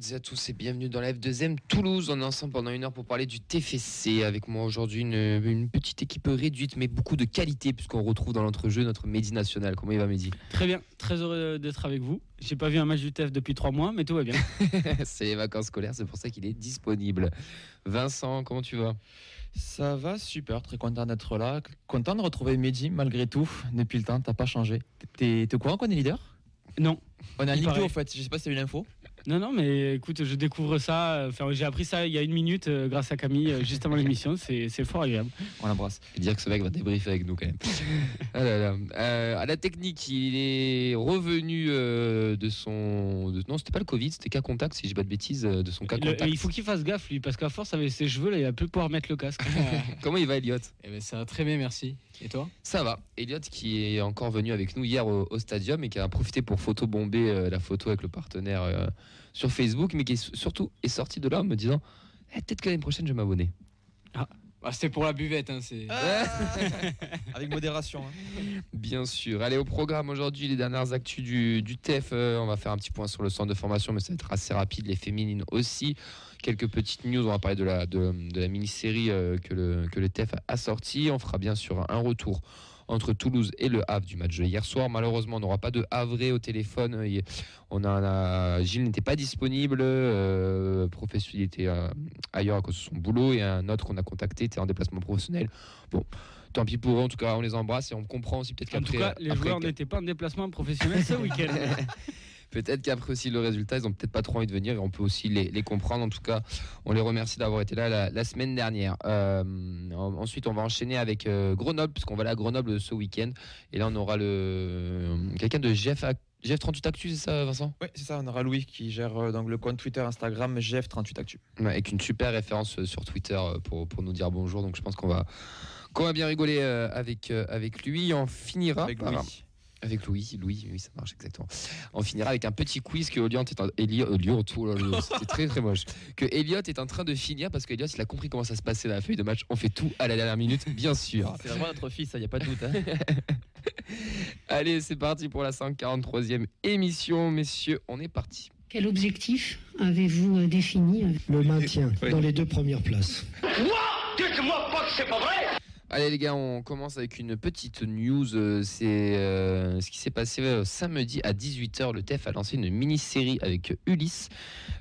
Toutes et à tous et bienvenue dans la F2M Toulouse. On est ensemble pendant une heure pour parler du TFC. Avec moi aujourd'hui une, une petite équipe réduite mais beaucoup de qualité puisqu'on retrouve dans l'entrejeu notre Mehdi national. Comment il va Mehdi? Très bien, très heureux d'être avec vous. J'ai pas vu un match du TF depuis trois mois mais tout va bien. c'est les vacances scolaires, c'est pour ça qu'il est disponible. Vincent, comment tu vas? Ça va super, très content d'être là. Content de retrouver Mehdi malgré tout. Depuis le temps, t'as pas changé. T'es au courant qu'on est leader? Non. On est en Ligue 2 en fait, je sais pas si t'as eu l'info. Non, non, mais écoute, je découvre ça. Enfin, j'ai appris ça il y a une minute euh, grâce à Camille, euh, juste avant l'émission. C'est, fort agréable. On l'embrasse. Et dire que ce mec va débriefer avec nous quand même. ah là là. Euh, à la technique, il est revenu de son. De... Non, c'était pas le Covid, c'était cas contact, si je pas de bêtises, de son cas contact. il faut qu'il fasse gaffe, lui, parce qu'à force, avec ses cheveux, là, il va plus pouvoir mettre le casque. Comment il va, Elliot? Eh ben, Ça va très bien, merci. Et toi? Ça va. Elliot qui est encore venu avec nous hier au, stadium et qui a profité pour photobomber la photo avec le partenaire sur Facebook, mais qui est, surtout est sorti de là en me disant eh, peut-être que l'année prochaine je vais m'abonner. Ah. Bah, c'était pour la buvette, hein, ah. avec modération. Hein. Bien sûr. Allez au programme aujourd'hui les dernières actus du, du TEF. Euh, on va faire un petit point sur le centre de formation, mais ça va être assez rapide. Les féminines aussi. Quelques petites news. On va parler de la de, la mini-série euh, que le que le TEF a sorti. On fera bien sûr un retour entre Toulouse et le Havre du match de hier soir. Malheureusement, on n'aura pas de Havre au téléphone. On a, Gilles n'était pas disponible. Euh, professeur, il était euh, ailleurs à cause de son boulot. Et un autre qu'on a contacté était en déplacement professionnel. Bon. Tant pis pour eux, en tout cas, on les embrasse et on comprend aussi peut-être qu'après. En tout cas, les joueurs n'étaient pas en déplacement professionnel ce week-end. Peut-être qu'après aussi le résultat, ils ont peut-être pas trop envie de venir et on peut aussi les, comprendre. En tout cas, on les remercie d'avoir été là la, semaine dernière. Euh, ensuite, on va enchaîner avec euh, Grenoble, puisqu'on va aller à Grenoble ce week-end. Et là, on aura le quelqu'un de GF. GF38 Actu, c'est ça, Vincent? Oui, c'est ça. On aura Louis qui gère euh, donc, le compte Twitter, Instagram GF38 Actu. avec une super référence sur Twitter pour, pour nous dire bonjour. Donc, je pense qu'on va, qu'on va bien rigoler avec, avec lui. On finira. Avec Louis. Avec Louis, Louis, oui, ça marche exactement. On finira avec un petit quiz que Elliot est en, Elliot, oh c'était très très moche. Que Elliot est en train de finir parce qu'Elliot il a compris comment ça se passait dans la feuille de match. On fait tout à la dernière minute, bien sûr. C'est vraiment notre fils, il n'y a pas de doute. Hein. Allez, c'est parti pour la 143e émission, messieurs, on est parti. Quel objectif avez-vous euh, défini Le maintien dans les deux premières places. Quoi Dites-moi pas que c'est pas vrai Allez les gars, on commence avec une petite news. Euh, c'est euh, ce qui s'est passé euh, samedi à 18h. Le TEF a lancé une mini-série avec Ulysse,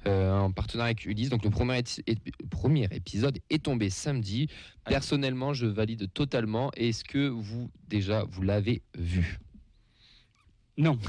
en partenariat avec Ulysse. Donc le premier, premier épisode est tombé samedi. Personnellement, je valide totalement. Est-ce que vous, déjà, vous l'avez vu? Non.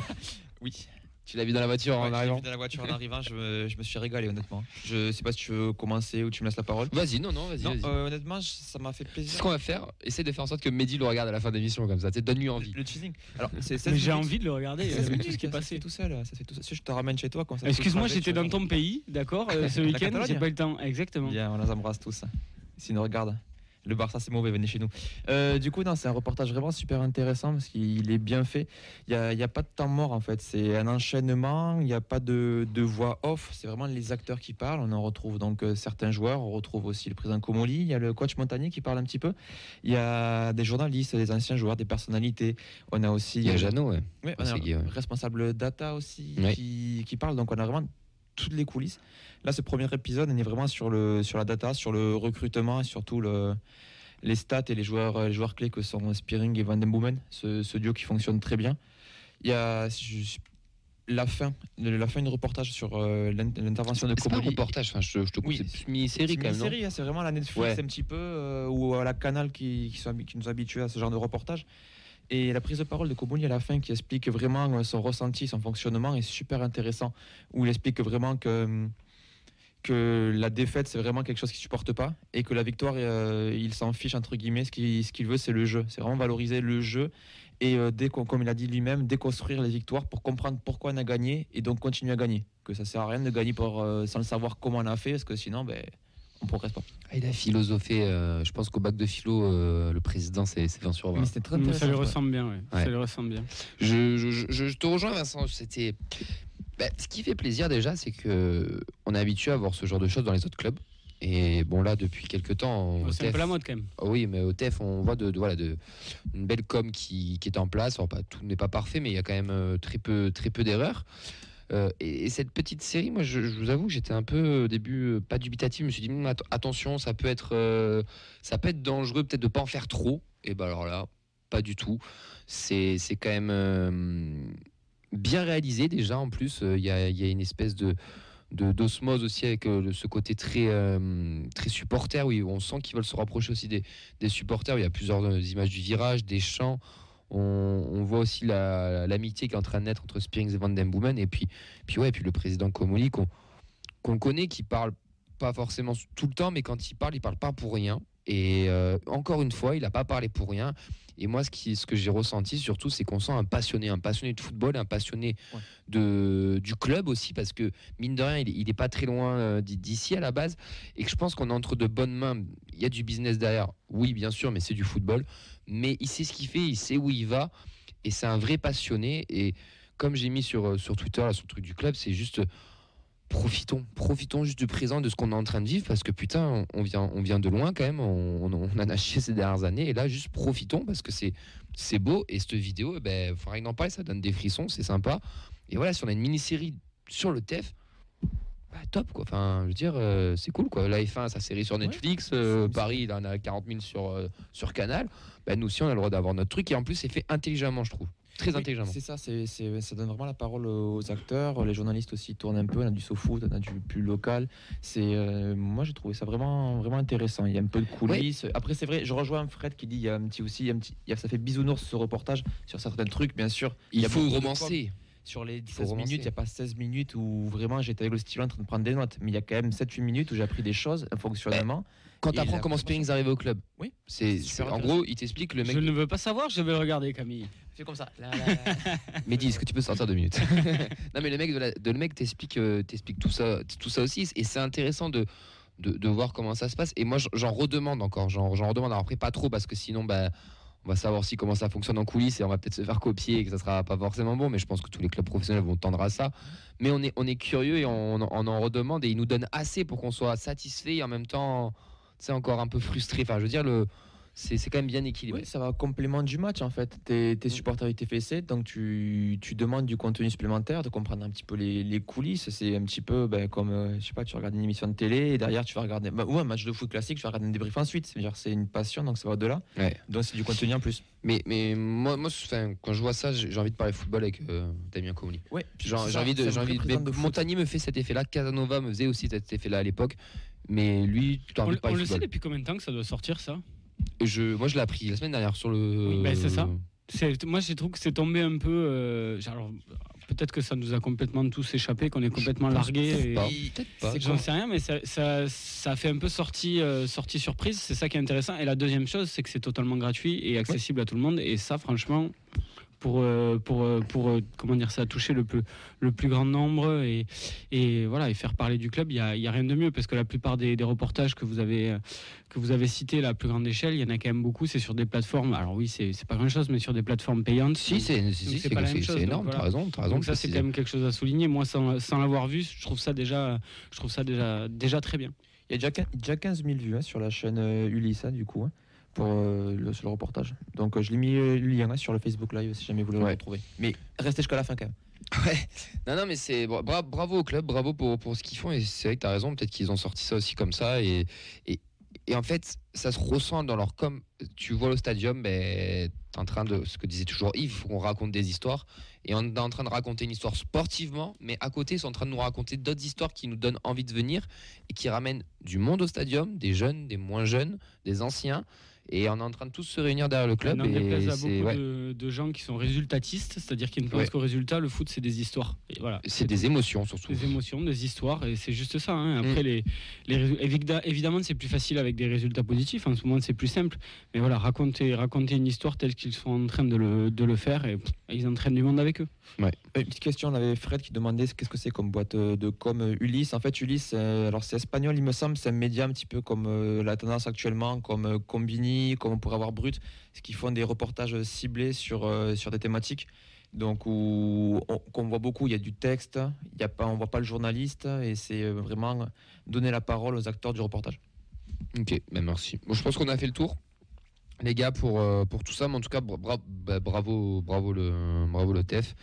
oui. Tu l'as vu dans la voiture en arrivant vu dans la voiture en arrivant, je me, je me, suis régalé honnêtement. Je sais pas si tu veux commencer ou tu me laisses la parole. Vas-y, non, non, vas-y. Vas euh, honnêtement, ça m'a fait plaisir. Ce qu'on va faire, essaie de faire en sorte que Mehdi le regarde à la fin de l'émission comme ça. Donne-lui envie. Le, teasing. Alors, j'ai envie de le regarder. C'est tout ce qui est passé. tout seul. Ça fait tout seul. Si je te ramène chez toi, comme ça. Excuse-moi, j'étais dans ton pays, d'accord, euh, ce week-end. J'ai pas eu le temps. Exactement. Bien, on les embrasse tous. S'ils nous regardent. Le Barça, c'est mauvais, venez chez nous. Euh, du coup, c'est un reportage vraiment super intéressant parce qu'il est bien fait. Il n'y a, a, pas de temps mort en fait. C'est un enchaînement, il n'y a pas de, de, voix off. C'est vraiment les acteurs qui parlent. On en retrouve donc euh, certains joueurs. On retrouve aussi le président Comoli. Il y a le coach Montagnier qui parle un petit peu. Il y a des journalistes, des anciens joueurs, des personnalités. On a aussi. Il y a Jeannot, ouais. ouais, responsable data aussi qui, qui parle. Donc on a vraiment toutes les coulisses. Là, ce premier épisode, on est vraiment sur, le, sur la data, sur le recrutement et surtout le, les stats et les joueurs, les joueurs clés que sont Spearing et Van Den Boomen, ce, ce, duo qui fonctionne très bien. Il y a la fin, la fin du reportage sur euh, l'intervention de Comoli. C'est un reportage, enfin, je, je te coupe, c'est mini-série quand même. Mini-série, hein, c'est vraiment la Netflix un petit peu, euh, ou à la Canal qui, qui, qui nous habitue à ce genre de reportage. Et la prise de parole de Kobuni à la fin qui explique vraiment euh, son ressenti, son fonctionnement est super intéressant. Où il explique vraiment que, que la défaite, c'est vraiment quelque chose qu'il supporte pas. Et que la victoire, euh, il s'en fiche, entre guillemets. Ce qu'il ce qu'il veut, c'est le jeu. C'est vraiment valoriser le jeu. Et euh, comme il a dit lui-même, déconstruire les victoires pour comprendre pourquoi on a gagné et donc continuer à gagner. Que ça sert à rien de gagner pour, sans le savoir comment on a fait, parce que sinon, ben on progresse pas. Ah, il a philosophé, euh, je pense qu'au bac de philo, euh, le président, c'est 20 sur 20. très mm, ça lui ressemble bien, ouais. Ça lui ressemble bien. Je, je, je, te rejoins, Vincent. C'était. Bah, ce qui fait plaisir déjà, c'est que on est habitué à voir ce genre de choses dans les autres clubs. Et bon là, depuis quelques temps, c'est un peu la mode quand même. Ah oui, mais au TEF, on voit de, voilà de une belle com qui, qui est en place. pas, tout n'est pas parfait, mais il y a quand même euh, très peu très peu d'erreurs. Euh, et, et cette petite série, moi, je, vous avoue j'étais un peu au début euh, pas dubitatif. Je me suis dit, att- attention, ça peut être, euh, ça peut être dangereux, peut-être de pas en faire trop. Et ben alors là, pas du tout. C'est quand même bien réalisé déjà. En plus, il y, a, une espèce de d'osmose aussi avec ce côté très très supporter oui on sent qu'ils veulent se rapprocher aussi des, des supporters il y a plusieurs images du virage des chants on, voit aussi la- l'amitié qui est en train de naître entre Spearings et Van Den Boomen et puis puis ouais puis le président Comoli qu'on qu'on connaît qui parle pas forcément tout le temps mais quand il parle il parle pas pour rien et euh, encore une fois il a pas parlé pour rien. Et moi ce qui ce que j'ai ressenti surtout c'est qu'on sent un passionné un passionné de football un passionné Ouais. de du club aussi parce que mine de rien il, est- il est pas très loin euh, d'i- d'ici à la base. Et que je pense qu'on est entre de bonnes mains. Il y a du business derrière. Oui bien sûr mais c'est du football. Mais il sait ce qu'il fait il sait où il va. Et c'est un vrai passionné. Et comme j'ai mis sur, euh, sur Twitter là, sur le truc du club c'est juste profitons profitons juste du présent de ce qu'on est en train de vivre parce que putain on, vient on vient de loin quand même on, en a chié ces dernières années et là juste profitons parce que c'est c'est beau et cette vidéo eh ben faut rien en parler ça donne des frissons c'est sympa et voilà si on a une mini-série sur le TEF bah, top quoi enfin je veux dire euh, c'est cool quoi la F1 sa série sur Netflix euh, Paris il en a 40 000 sur euh, sur Canal bah, nous aussi on a le droit d'avoir notre truc et en plus c'est fait intelligemment je trouve très Oui, intelligemment C'est ça, c'est, c'est- ça donne vraiment la parole aux acteurs. Les journalistes aussi tournent un peu. On a du SoFoot, on a du plus local. C'est, euh, moi, j'ai trouvé ça vraiment, vraiment intéressant. Il y a un peu de coulisses. Après, c'est vrai, je rejoins Fred qui dit il y a un petit aussi, il y a un petit, il y a- ça fait bisounours ce reportage sur certains trucs, bien sûr. il faut romancer Sur les faut 16 romancer. minutes, il n'y a pas 16 minutes où vraiment j'étais avec le stylo en train de prendre des notes. Mais il y a quand même 7-8 minutes où j'ai appris des choses, un fonctionnement. quand tu apprends comment. Spearings arrive au club Oui, c'est c'est super c'est- en gros il t'explique le mec Je ne veux pas savoir, je vais le regarder, Camille. Comme ça. Mehdi, est-ce que tu peux sortir deux minutes Non, mais le mec, de la- de le mec t'explique, euh, tout ça, tout ça aussi, et c'est intéressant de, voir comment ça se passe. Et moi, j'en- redemande encore, j'en j'en redemande. Après, pas trop, parce que sinon, bah, on va savoir aussi comment ça fonctionne en coulisses, et on va peut-être se faire copier, et que ça sera pas forcément bon. Mais je pense que tous les clubs professionnels vont tendre à ça. Mais on est, on est curieux et on, on en redemande, et ils nous donnent assez pour qu'on soit satisfait et en même temps, c'est encore un peu frustré. Enfin, je veux dire, le, c'est c'est quand même bien équilibré. Oui, ça va complément du match en fait. T'es es Mm. supporter avec TFC, donc tu, tu demandes du contenu supplémentaire, de comprendre un petit peu les, les coulisses. C'est un petit peu ben, comme, euh, je sais pas, tu regardes une émission de télé et derrière tu vas regarder, bah, ou un match de foot classique, tu vas regarder un débrief ensuite. C'est-à-dire c'est une passion, donc ça va au-delà. Ouais. Donc c'est du contenu en plus. Mais, mais moi, moi enfin, quand je vois ça, j'ai envie de parler football avec euh, Damien Comoli. Ouais, J'ai envie de. J'ai envie de Montagnier me fait cet effet-là, Casanova me faisait aussi cet effet-là à l'époque. Mais lui, tu as On, envie de on parler le sait depuis combien de temps que ça doit sortir, ça? Je, moi, je l'ai appris la semaine dernière sur le. Oui, ben, c'est ça. C'est- Moi, j'ai trouvé que c'est tombé un peu. euh, alors, peut-être que ça nous a complètement tous échappé, qu'on est complètement largué. J'en sais rien, mais ça, ça, ça a fait un peu sortie, euh, sortie surprise. C'est ça qui est intéressant. Et la deuxième chose, c'est que c'est totalement gratuit et accessible à tout le monde. Et ça, franchement, pour, euh, pour, euh, pour euh, comment dire ça, toucher le plus, le plus grand nombre et, et, voilà, et faire parler du club, il n'y a, il y a rien de mieux parce que la plupart des, des reportages que vous avez, que vous avez cités, la plus grande échelle, il y en a quand même beaucoup. C'est sur des plateformes. Alors oui, c'est c'est pas grand chose, mais sur des plateformes payantes. Si, c'est si, si, énorme, t'as voilà. raison, t'as raison. Donc de ça c'est quand même quelque chose à souligner. Moi sans, sans l'avoir vu, je trouve ça déjà, je trouve ça déjà, déjà très bien. Il y a déjà, quin- déjà 15 000 vues hein, sur la chaîne euh, Ulysse, hein, du coup, hein, pour euh, le, sur le reportage. Donc euh, je l'ai mis euh, le lien sur le Facebook Live si jamais vous voulez Ouais. le retrouver. Mais restez jusqu'à la fin quand même. Ouais. Non, non, mais c'est bra- bra- bravo au club, bravo pour, pour ce qu'ils font. Et c'est vrai que tu as raison, peut-être qu'ils ont sorti ça aussi comme ça. Et, et, et en fait, ça se ressent dans leur com. Tu vois le stadium, ben, tu en train de. Ce que disait toujours Yves, il faut qu'on raconte des histoires. Et on est en train de raconter une histoire sportivement, mais à côté, ils sont en train de nous raconter d'autres histoires qui nous donnent envie de venir et qui ramènent du monde au stadium, des jeunes, des moins jeunes, des anciens. Et on est en train de tous se réunir derrière le club. Et à c'est beaucoup ouais, de, de gens qui sont résultatistes, c'est-à-dire qui ne pensent Ouais. qu'au résultat. Le foot, c'est des histoires. Et voilà. c'est des émotions surtout. des émotions, des histoires, et c'est juste ça. hein. Mm. Après, les, les évidemment, c'est plus facile avec des résultats positifs. En ce moment, c'est plus simple. Mais voilà, raconter, raconter une histoire telle qu'ils sont en train de le, de le faire, et pff, ils entraînent du monde avec eux. Euh, Une petite question, on avait Fred qui demandait qu'est-ce que c'est comme boîte euh, de com euh, Ulysse? En fait, Ulysse, euh, alors c'est espagnol, il me semble, c'est un média un petit peu comme euh, la tendance actuellement, comme euh, Comme on pourrait avoir Brut, ce qui font des reportages ciblés sur, euh, sur des thématiques. Donc, où on, qu'on voit beaucoup, il y a du texte, y a pas, on voit pas le journaliste, et c'est euh, vraiment donner la parole aux acteurs du reportage. Ok, ben merci. Bon, je pense qu'on a fait le tour, les gars, pour, euh, pour tout ça. Mais en tout cas, bah, bravo, bravo le, bravo le TEF.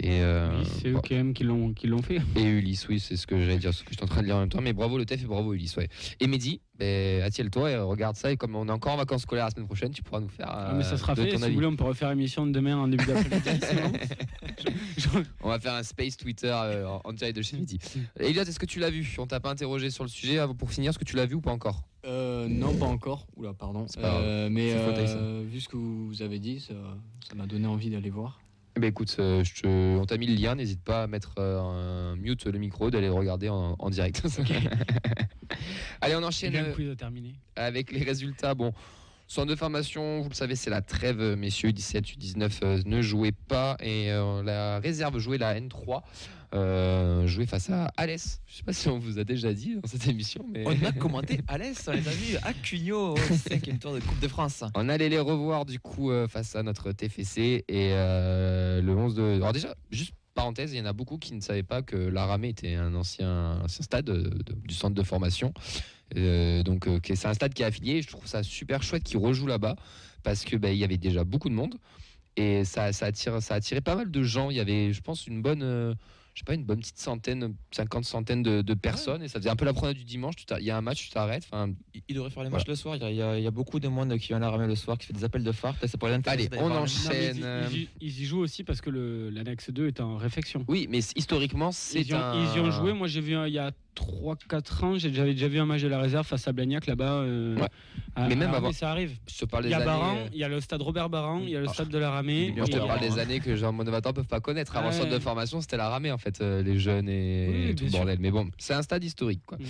Et, euh, Oui, c'est eux quand même qui l'ont qui l'ont fait. Et Ulysse, oui, c'est ce que j'allais dire, ce que je suis en train de lire en même temps. Mais bravo le TEF et bravo Ulysse, ouais. Et Mehdi, ben, attielle-toi et regarde ça. Et comme on est encore en vacances scolaires la semaine prochaine, tu pourras nous faire. Ah, mais ça euh, sera fait. Si avis. vous voulez, on peut refaire émission de demain en début d'après-midi. bon On va faire un space Twitter euh, en, direct de chez Mehdi. Elliot, est-ce que tu l'as vu? On t'a pas interrogé sur le sujet. Pour finir, est-ce que tu l'as vu ou pas encore? Euh, non, pas encore. Oula, pardon. C'est pas. Euh, mais euh, vu ce que vous avez dit, ça m'a donné envie d'aller voir. Eh ben écoute, euh, je te- on t'a mis le lien. N'hésite pas à mettre euh, un mute le micro, d'aller le regarder en, en direct. Allez, on enchaîne. euh, le quiz avec les résultats. Bon, centre de formation, vous le savez, c'est la trêve, messieurs, 17, 19 euh, ne jouez pas. Et euh, la réserve jouait la N3, euh, jouait face à Alès. Je sais pas si on vous a déjà dit dans cette émission, mais. On a commenté Alès, on les a vus à Cugnot au cinquième tour de Coupe de France. On allait les revoir du coup euh, face à notre TFC et euh, le 11 de. Alors déjà, juste parenthèse, il y en a beaucoup qui ne savaient pas que l'Aramé était un ancien, ancien stade de- du centre de formation. Euh, donc euh, c'est un stade qui est affilié. Je trouve ça super chouette qu'ils rejouent là-bas parce que ben, il y avait déjà beaucoup de monde et ça, ça attire, ça a attiré pas mal de gens. Il y avait, je pense, une bonne. euh, je sais pas, une bonne petite centaine, 50 centaines de, de personnes, et ça faisait un peu la promenade du dimanche. Il y a un match, tu t'arrêtes. Enfin, Il il devrait faire les Voilà. matchs le soir. Il y, a- il y beaucoup de monde qui vient à la ramée le soir, qui fait des appels de phare. Peut-être c'est pour l'intéresser Allez, on enchaîne. Non, ils, euh, y- ils y- ils y jouent aussi parce que l'annexe 2 est en réflexion. oui, mais historiquement, c'est Ils y, ont, un. ils y ont joué. Moi, j'ai vu un- il y a 3-4 ans, j'avais déjà vu un match de la réserve face à Blagnac là-bas. euh, Ouais. à- Mais même avant- ça arrive. Je te parle Il y a. Baran, euh, il y a le stade Robert Baran, il y a le Ah, stade de la Ramée. Je te parle des années que Jean Monovator peuvent pas connaître. Avant Ouais. centre de formation, c'était la ramée en fait, euh, les jeunes et, Oui, et tout le bordel. Mais bon, c'est un stade historique quoi. Mm.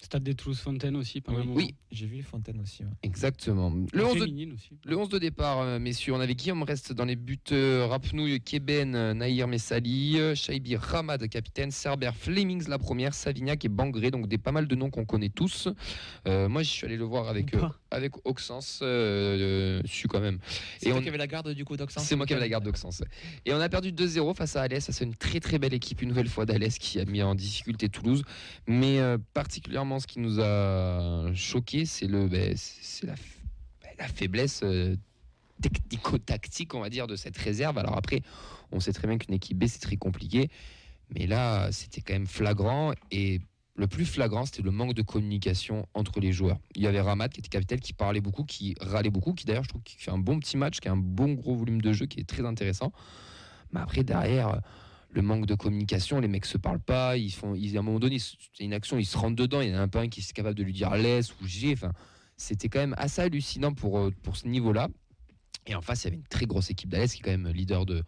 Stade des Toulouse-Fontaine aussi, pendant Oui. Oui, J'ai vu les fontaines aussi. ouais. exactement. Le La 11 de, féminine aussi. le 11 de départ, euh, messieurs, on avait Guillaume Reste dans les buteurs, Rapnouille, Keben, euh, Nahir Messali, euh, Shaibi Ramad, capitaine, Cerber, Flemings la première, Savignac et Bangré, donc des pas mal de noms qu'on connaît tous. Euh, moi, je suis allé le voir avec, euh, avec Auxence, euh, euh, su quand même. C'est toi on- qui avait la garde du coup d'Oxens C'est moi qui avais la garde d'Auxence. Et on a perdu 2-0 face à Alès. Ça, C'est une très très belle équipe, une nouvelle fois d'Alès qui a mis en difficulté Toulouse. Mais euh, ce qui nous a choqué, c'est le, ben, c'est la, ben, la faiblesse euh, technico-tactique, on va dire, de cette réserve. Alors après, on sait très bien qu'une équipe B, c'est très compliqué. Mais là, c'était quand même flagrant. Et le plus flagrant, c'était le manque de communication entre les joueurs. Il y avait Ramad qui était capitaine, qui parlait beaucoup, qui râlait beaucoup, qui d'ailleurs, je trouve, qui fait un bon petit match, qui a un bon gros volume de jeu, qui est très intéressant. Mais après, derrière, le manque de communication, les mecs se parlent pas, ils font, ils, à un moment donné, c'est une action, ils se rentrent dedans, il y en a un peu qui est capable de lui dire laisse ou j'ai. Enfin, c'était quand même assez hallucinant pour, euh, pour ce niveau-là. Et en face, il y avait une très grosse équipe d'Alès qui est quand même leader de,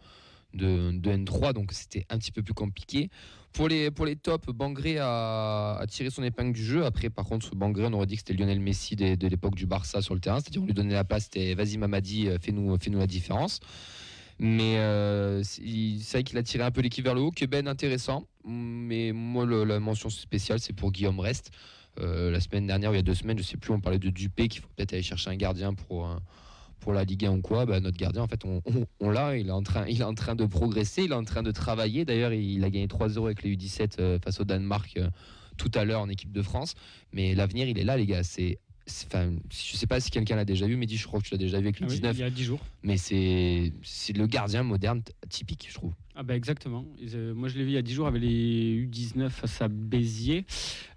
de, de N3, donc c'était un petit peu plus compliqué. Pour les, pour les tops, Bangré a, tiré son épingle du jeu. Après, par contre, Bangré, on aurait dit que c'était Lionel Messi de, l'époque du Barça sur le terrain. C'est-à-dire, on lui donnait la passe, c'était vas-y Mamadi, euh, fais-nous fais -nous la différence. Mais euh, c'est vrai qu'il a tiré un peu l'équipe vers le haut. Keben, intéressant. Mais moi, la mention spéciale, c'est pour Guillaume Rest. Euh, la semaine dernière, il y a deux semaines, je sais plus, on parlait de Dupé, qu'il faut peut-être aller chercher un gardien pour, la Ligue 1 ou quoi. Bah, notre gardien, en fait, on, l'a. Il, est en train- il est en train de progresser, il est en train de travailler. D'ailleurs, il a gagné 3-0 avec les U17 euh, face au Danemark tout à l'heure en équipe de France. Mais l'avenir, il est là, les gars. C'est. Enfin, je sais pas si quelqu'un l'a déjà vu, mais je crois que tu l'as déjà vu avec le Ah oui, 19 il y a 10 jours. mais c'est le gardien moderne typique, je trouve. Ah bah exactement. Euh, moi je l'ai vu il y a 10 jours avec les U19 face à Béziers.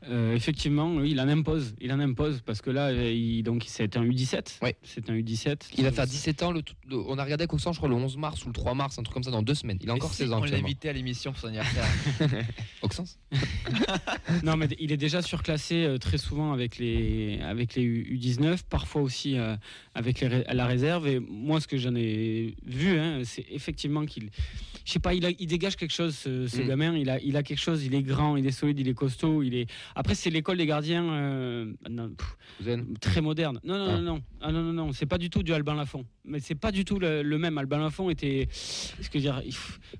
Euh, effectivement, oui, il en impose. Il en impose parce que là, euh, il, donc c'est un U17. Ouais. C'est un U17. Il va faire 17 ans, le, tout- le- on a regardé Coxan, je crois, le 11 mars ou le 3 mars, un truc comme ça, dans deux semaines. Il a encore si 16 ans On actuellement. l'invitait à l'émission pour son anniversaire. Oxens Non, mais il est déjà surclassé euh, très souvent avec les, avec les U- U19, parfois aussi euh, avec les la réserve. Et moi, ce que j'en ai vu, hein, c'est effectivement qu'il. Je sais pas, il, a- il dégage quelque chose, ce, ce Mm. gamin. Il a, il a quelque chose, il est grand, il est solide, il est costaud. Il est... Après, c'est l'école des gardiens euh, non, pff, Zen très moderne. Non, non, Ah. non, non, ah, non, non, non, c'est pas du tout du Albin Lafont. Mais c'est pas du tout le, le même. Albin Lafont était, ce que dire,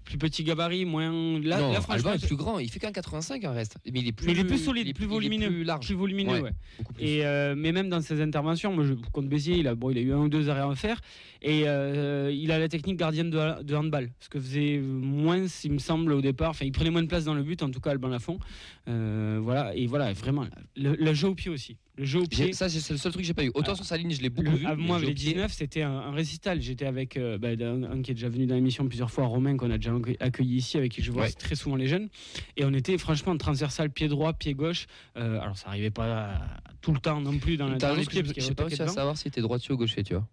plus petit gabarit, moins. Là, non, là, franchement, Alban est plus grand, il fait qu'un 85 en reste. Mais il est plus, mais il est plus solide, il est plus volumineux, plus large. plus volumineux, Ouais. ouais. beaucoup plus. Et euh, mais même dans ses interventions, moi je contre Béziers, il a bon, il a eu un ou deux arrêts à faire et euh, il a la technique gardienne de, de handball, ce que faisait moins, il me semble, au départ. Enfin, il prenait moins de place dans le but, en tout cas, Alban Lafont. Euh, voilà, et voilà, vraiment, le, le jeu au pied aussi. Le jeu au pied. Ça, c'est le seul truc que j'ai pas eu. Autant Ah. sur sa ligne, je l'ai beaucoup Le- vu. ah, moi, le jeu les au pied- 19, c'était un, un récital. J'étais avec euh, bah, un, un qui est déjà venu dans l'émission plusieurs fois, Romain, qu'on a déjà accueilli- ici, avec qui je vois Ouais. très souvent les jeunes. Et on était franchement transversal, pied droit, pied gauche. Euh, alors, ça arrivait pas tout le temps non plus dans, la- dans les pieds, parce je sais pas réussi à savoir si était droitier ou gaucher, tu vois.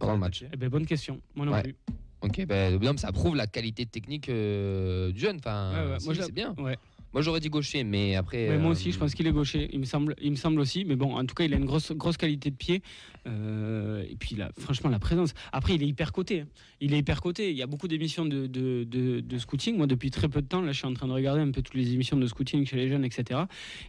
Pendant le match. Eh ben, bonne question. Moi non Ouais. plus. Ok, ben, non, mais ça prouve la qualité technique euh, du jeune. Enfin, Ouais, ouais, si, moi, c'est bien. Ouais. Moi, j'aurais dit gaucher, mais après. Ouais, moi euh, aussi, je pense qu'il est gaucher. Il me semble, il me semble aussi. Mais bon, en tout cas, il a une grosse, grosse qualité de pied. Euh, et puis, là, franchement, la présence. Après, il est hyper coté. hein. Il est hyper coté. Il y a beaucoup d'émissions de, de, de- de scouting. Moi, depuis très peu de temps, là, je suis en train de regarder un peu toutes les émissions de scouting chez les jeunes, etc.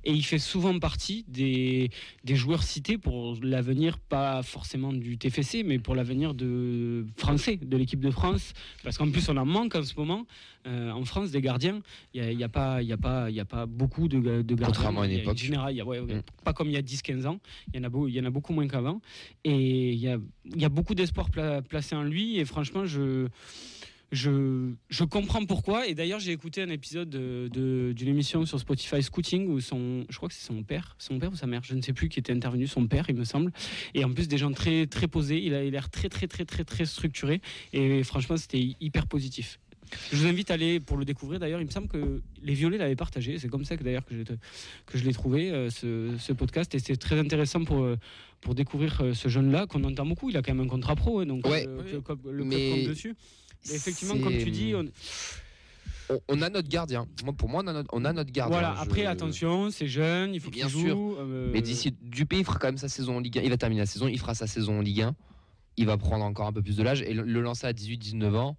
Et il fait souvent partie des, des joueurs cités pour l'avenir, pas forcément du TFC, mais pour l'avenir de français, de l'équipe de France. Parce qu'en plus, on en manque en ce moment. Euh, en France, des gardiens. Il n'y a, y a, pas- y a, pas- il y a pas beaucoup de, ga- de gardiens. Contrairement à une époque. général, il y a- ouais, ouais, Mm. Pas comme il y a 10-15 ans. Il y, en a beau- il y en a beaucoup moins qu'avant. Et il y a, beaucoup d'espoir pla- placé en lui. Et franchement, je. Je, je comprends pourquoi. Et d'ailleurs, j'ai écouté un épisode de- de- d'une émission sur Spotify Scouting où son, je crois que c'est son père, son père ou sa mère, je ne sais plus, qui était intervenu, son père, il me semble. Et en plus, des gens très, très posés. Il a l'air très, très, très, très, très structuré. Et franchement, c'était hyper positif. Je vous invite à aller pour le découvrir. D'ailleurs, il me semble que les Violets l'avaient partagé. C'est comme ça que d'ailleurs que, que je l'ai trouvé euh, ce, ce podcast. Et c'est très intéressant pour euh, pour découvrir euh, ce jeune-là qu'on entend beaucoup. Il a quand même un contrat pro, hein, donc Ouais. euh, Oui. le, le Mais compte dessus. Et effectivement, comme tu dis, on- a notre gardien. Moi, pour moi, on a notre, on a notre gardien. voilà. Je- Après, attention, c'est jeune, il faut Bien qu'il sûr. joue. euh, Mais d'ici, Dupé, il fera quand même sa saison en Ligue 1. Il va terminer la saison, il fera sa saison en Ligue 1. Il va prendre encore un peu plus de l'âge et le, le lancer à 18-19 ans.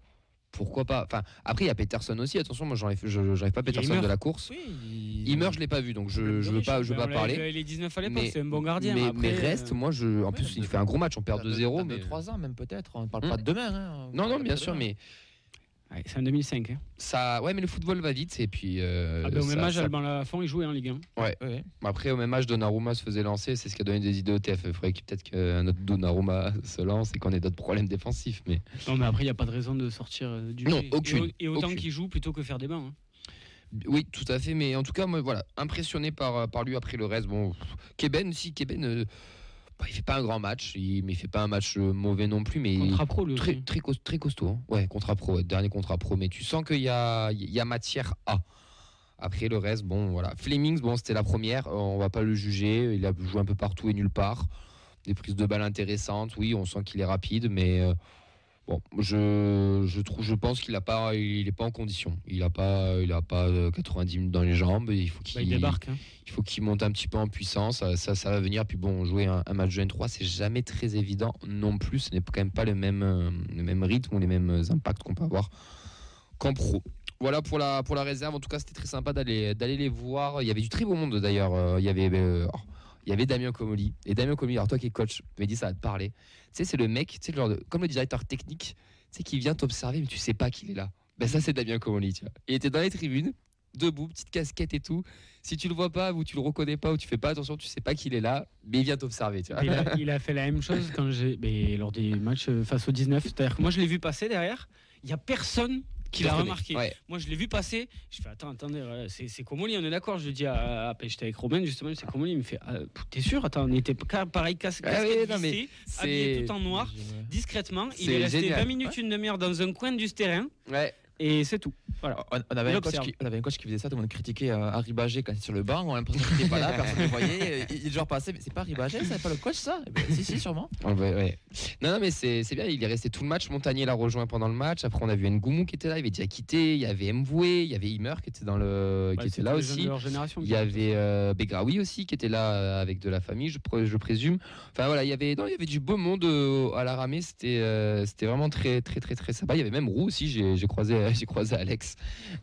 Pourquoi pas Enfin, après, il y a Peterson aussi. Attention, moi, je- j'enlève pas Peterson de la course. Oui, Il meurt, je l'ai pas vu, donc je, je veux pas, je veux pas on l'a parler. Il est 19 à l'époque, c'est un bon gardien. Mais, Après, mais reste, euh, moi, je, en plus, il fait un gros match. On perd 2-0, mais 3 ans même peut-être. On parle Hmm. pas de demain. hein. On non, non, parle bien sûr, mais ouais, c'est en 2005. hein. ça, ouais, mais le football va vite et puis. euh, Ah ben, au même ça- âge, ça- Alban Lafont, il jouait en Ligue 1. Ouais, ouais. Après, au même âge, Donnarumma se faisait lancer, c'est ce qui a donné des idées au TF. Il faudrait que- peut-être qu'un autre Donnarumma se lance et qu'on ait d'autres problèmes défensifs. Mais Non, mais après, il n'y a pas de raison de sortir euh, du Non, jeu. aucune, Et, au- et autant qu'il joue plutôt que faire des bains. hein. oui, tout à fait. Mais en tout cas, moi, voilà, impressionné par, par lui. Après le reste, bon, Keben, si Keben, euh, bah, il fait pas un grand match, il, mais il fait pas un match euh, mauvais non plus, mais Contrat pro, lui très, costaud. hein. Ouais, contrat pro, ouais, dernier contrat pro. Mais tu sens qu'il y a, il y a matière à. Après le reste, bon, voilà. Flemings, bon, c'était la première, euh, on va pas le juger. Il a joué un peu partout et nulle part. Des prises de balles intéressantes, oui, on sent qu'il est rapide, mais euh, bon, je, je trouve, je pense qu'il a pas, il est pas en condition. Il a pas, il a pas euh, 90 minutes dans les jambes. Il faut Bah, qu'il il débarque. hein. il faut qu'il monte un petit peu en puissance. Ça, ça, ça va venir. Puis bon, jouer un, un match de N3, c'est jamais très évident non plus. Ce n'est quand même pas le même, euh, le même rythme ou les mêmes impacts qu'on peut avoir qu'en pro. Voilà pour la, pour la réserve. En tout cas, c'était très sympa d'aller d'aller les voir. Il y avait du très beau monde d'ailleurs. Euh, Il y avait. euh, oh, il y avait Damien Comoli. Et Damien Comoli, alors toi qui es coach, tu m'as dit ça va te parler. Tu sais, c'est le mec, tu sais, le genre de, comme le directeur technique, tu sais, qui vient t'observer, mais tu sais pas qu'il est là. Ben ça, c'est Damien Comoli, tu vois. Il était dans les tribunes, debout, petite casquette et tout. Si tu le vois pas, ou tu le reconnais pas, ou tu fais pas attention, tu sais pas qu'il est là, mais il vient t'observer, tu vois. Il a, il a fait la même chose quand j'ai, lors des matchs euh, face au 19. C'est-à-dire que moi, je l'ai vu passer derrière. Il y a personne qui le l'a reconnaît. remarqué. Ouais. Moi, je l'ai vu passer. Je fais attends, attendez, c'est Comoli, on est d'accord. Je dis à, à, j'étais avec Romain justement, c'est Comoli. Il me fait, ah, t'es sûr? Attends, on était pareil, casse, Ah oui, non, mais vissée, habillé tout en noir, discrètement. Il est resté génial. 20 minutes, une demi-heure dans un coin du terrain Ouais. Et c'est tout. Voilà. On, on avait qui, on avait un coach qui faisait ça, tout le monde critiquait euh, Harry Bagé quand il était sur le banc, on a l'impression qu'il n'était pas là, personne ne le voyait, il, il genre passait, mais c'est pas Harry Bagé, c'est pas le coach ça? Eh ben, Si, si, sûrement. Ouais. Non, non, mais c'est c'est bien. Il est resté tout le match. Montagnier l'a rejoint pendant le match. Après, on a vu Ngoumou qui était là. Il avait déjà quitté. Il y avait Mboué. Il y avait Imer qui était, dans le... qui Ouais, était là aussi. Il y avait euh, Begraoui aussi qui était là euh, avec de la famille, je, pr- je présume. Enfin voilà, il y avait, non, il y avait du beau monde euh, à la ramée. C'était, euh, c'était vraiment très, très, très, très sympa. Il y avait même Roux aussi. J'ai, j'ai croisé, j'ai croisé Alex.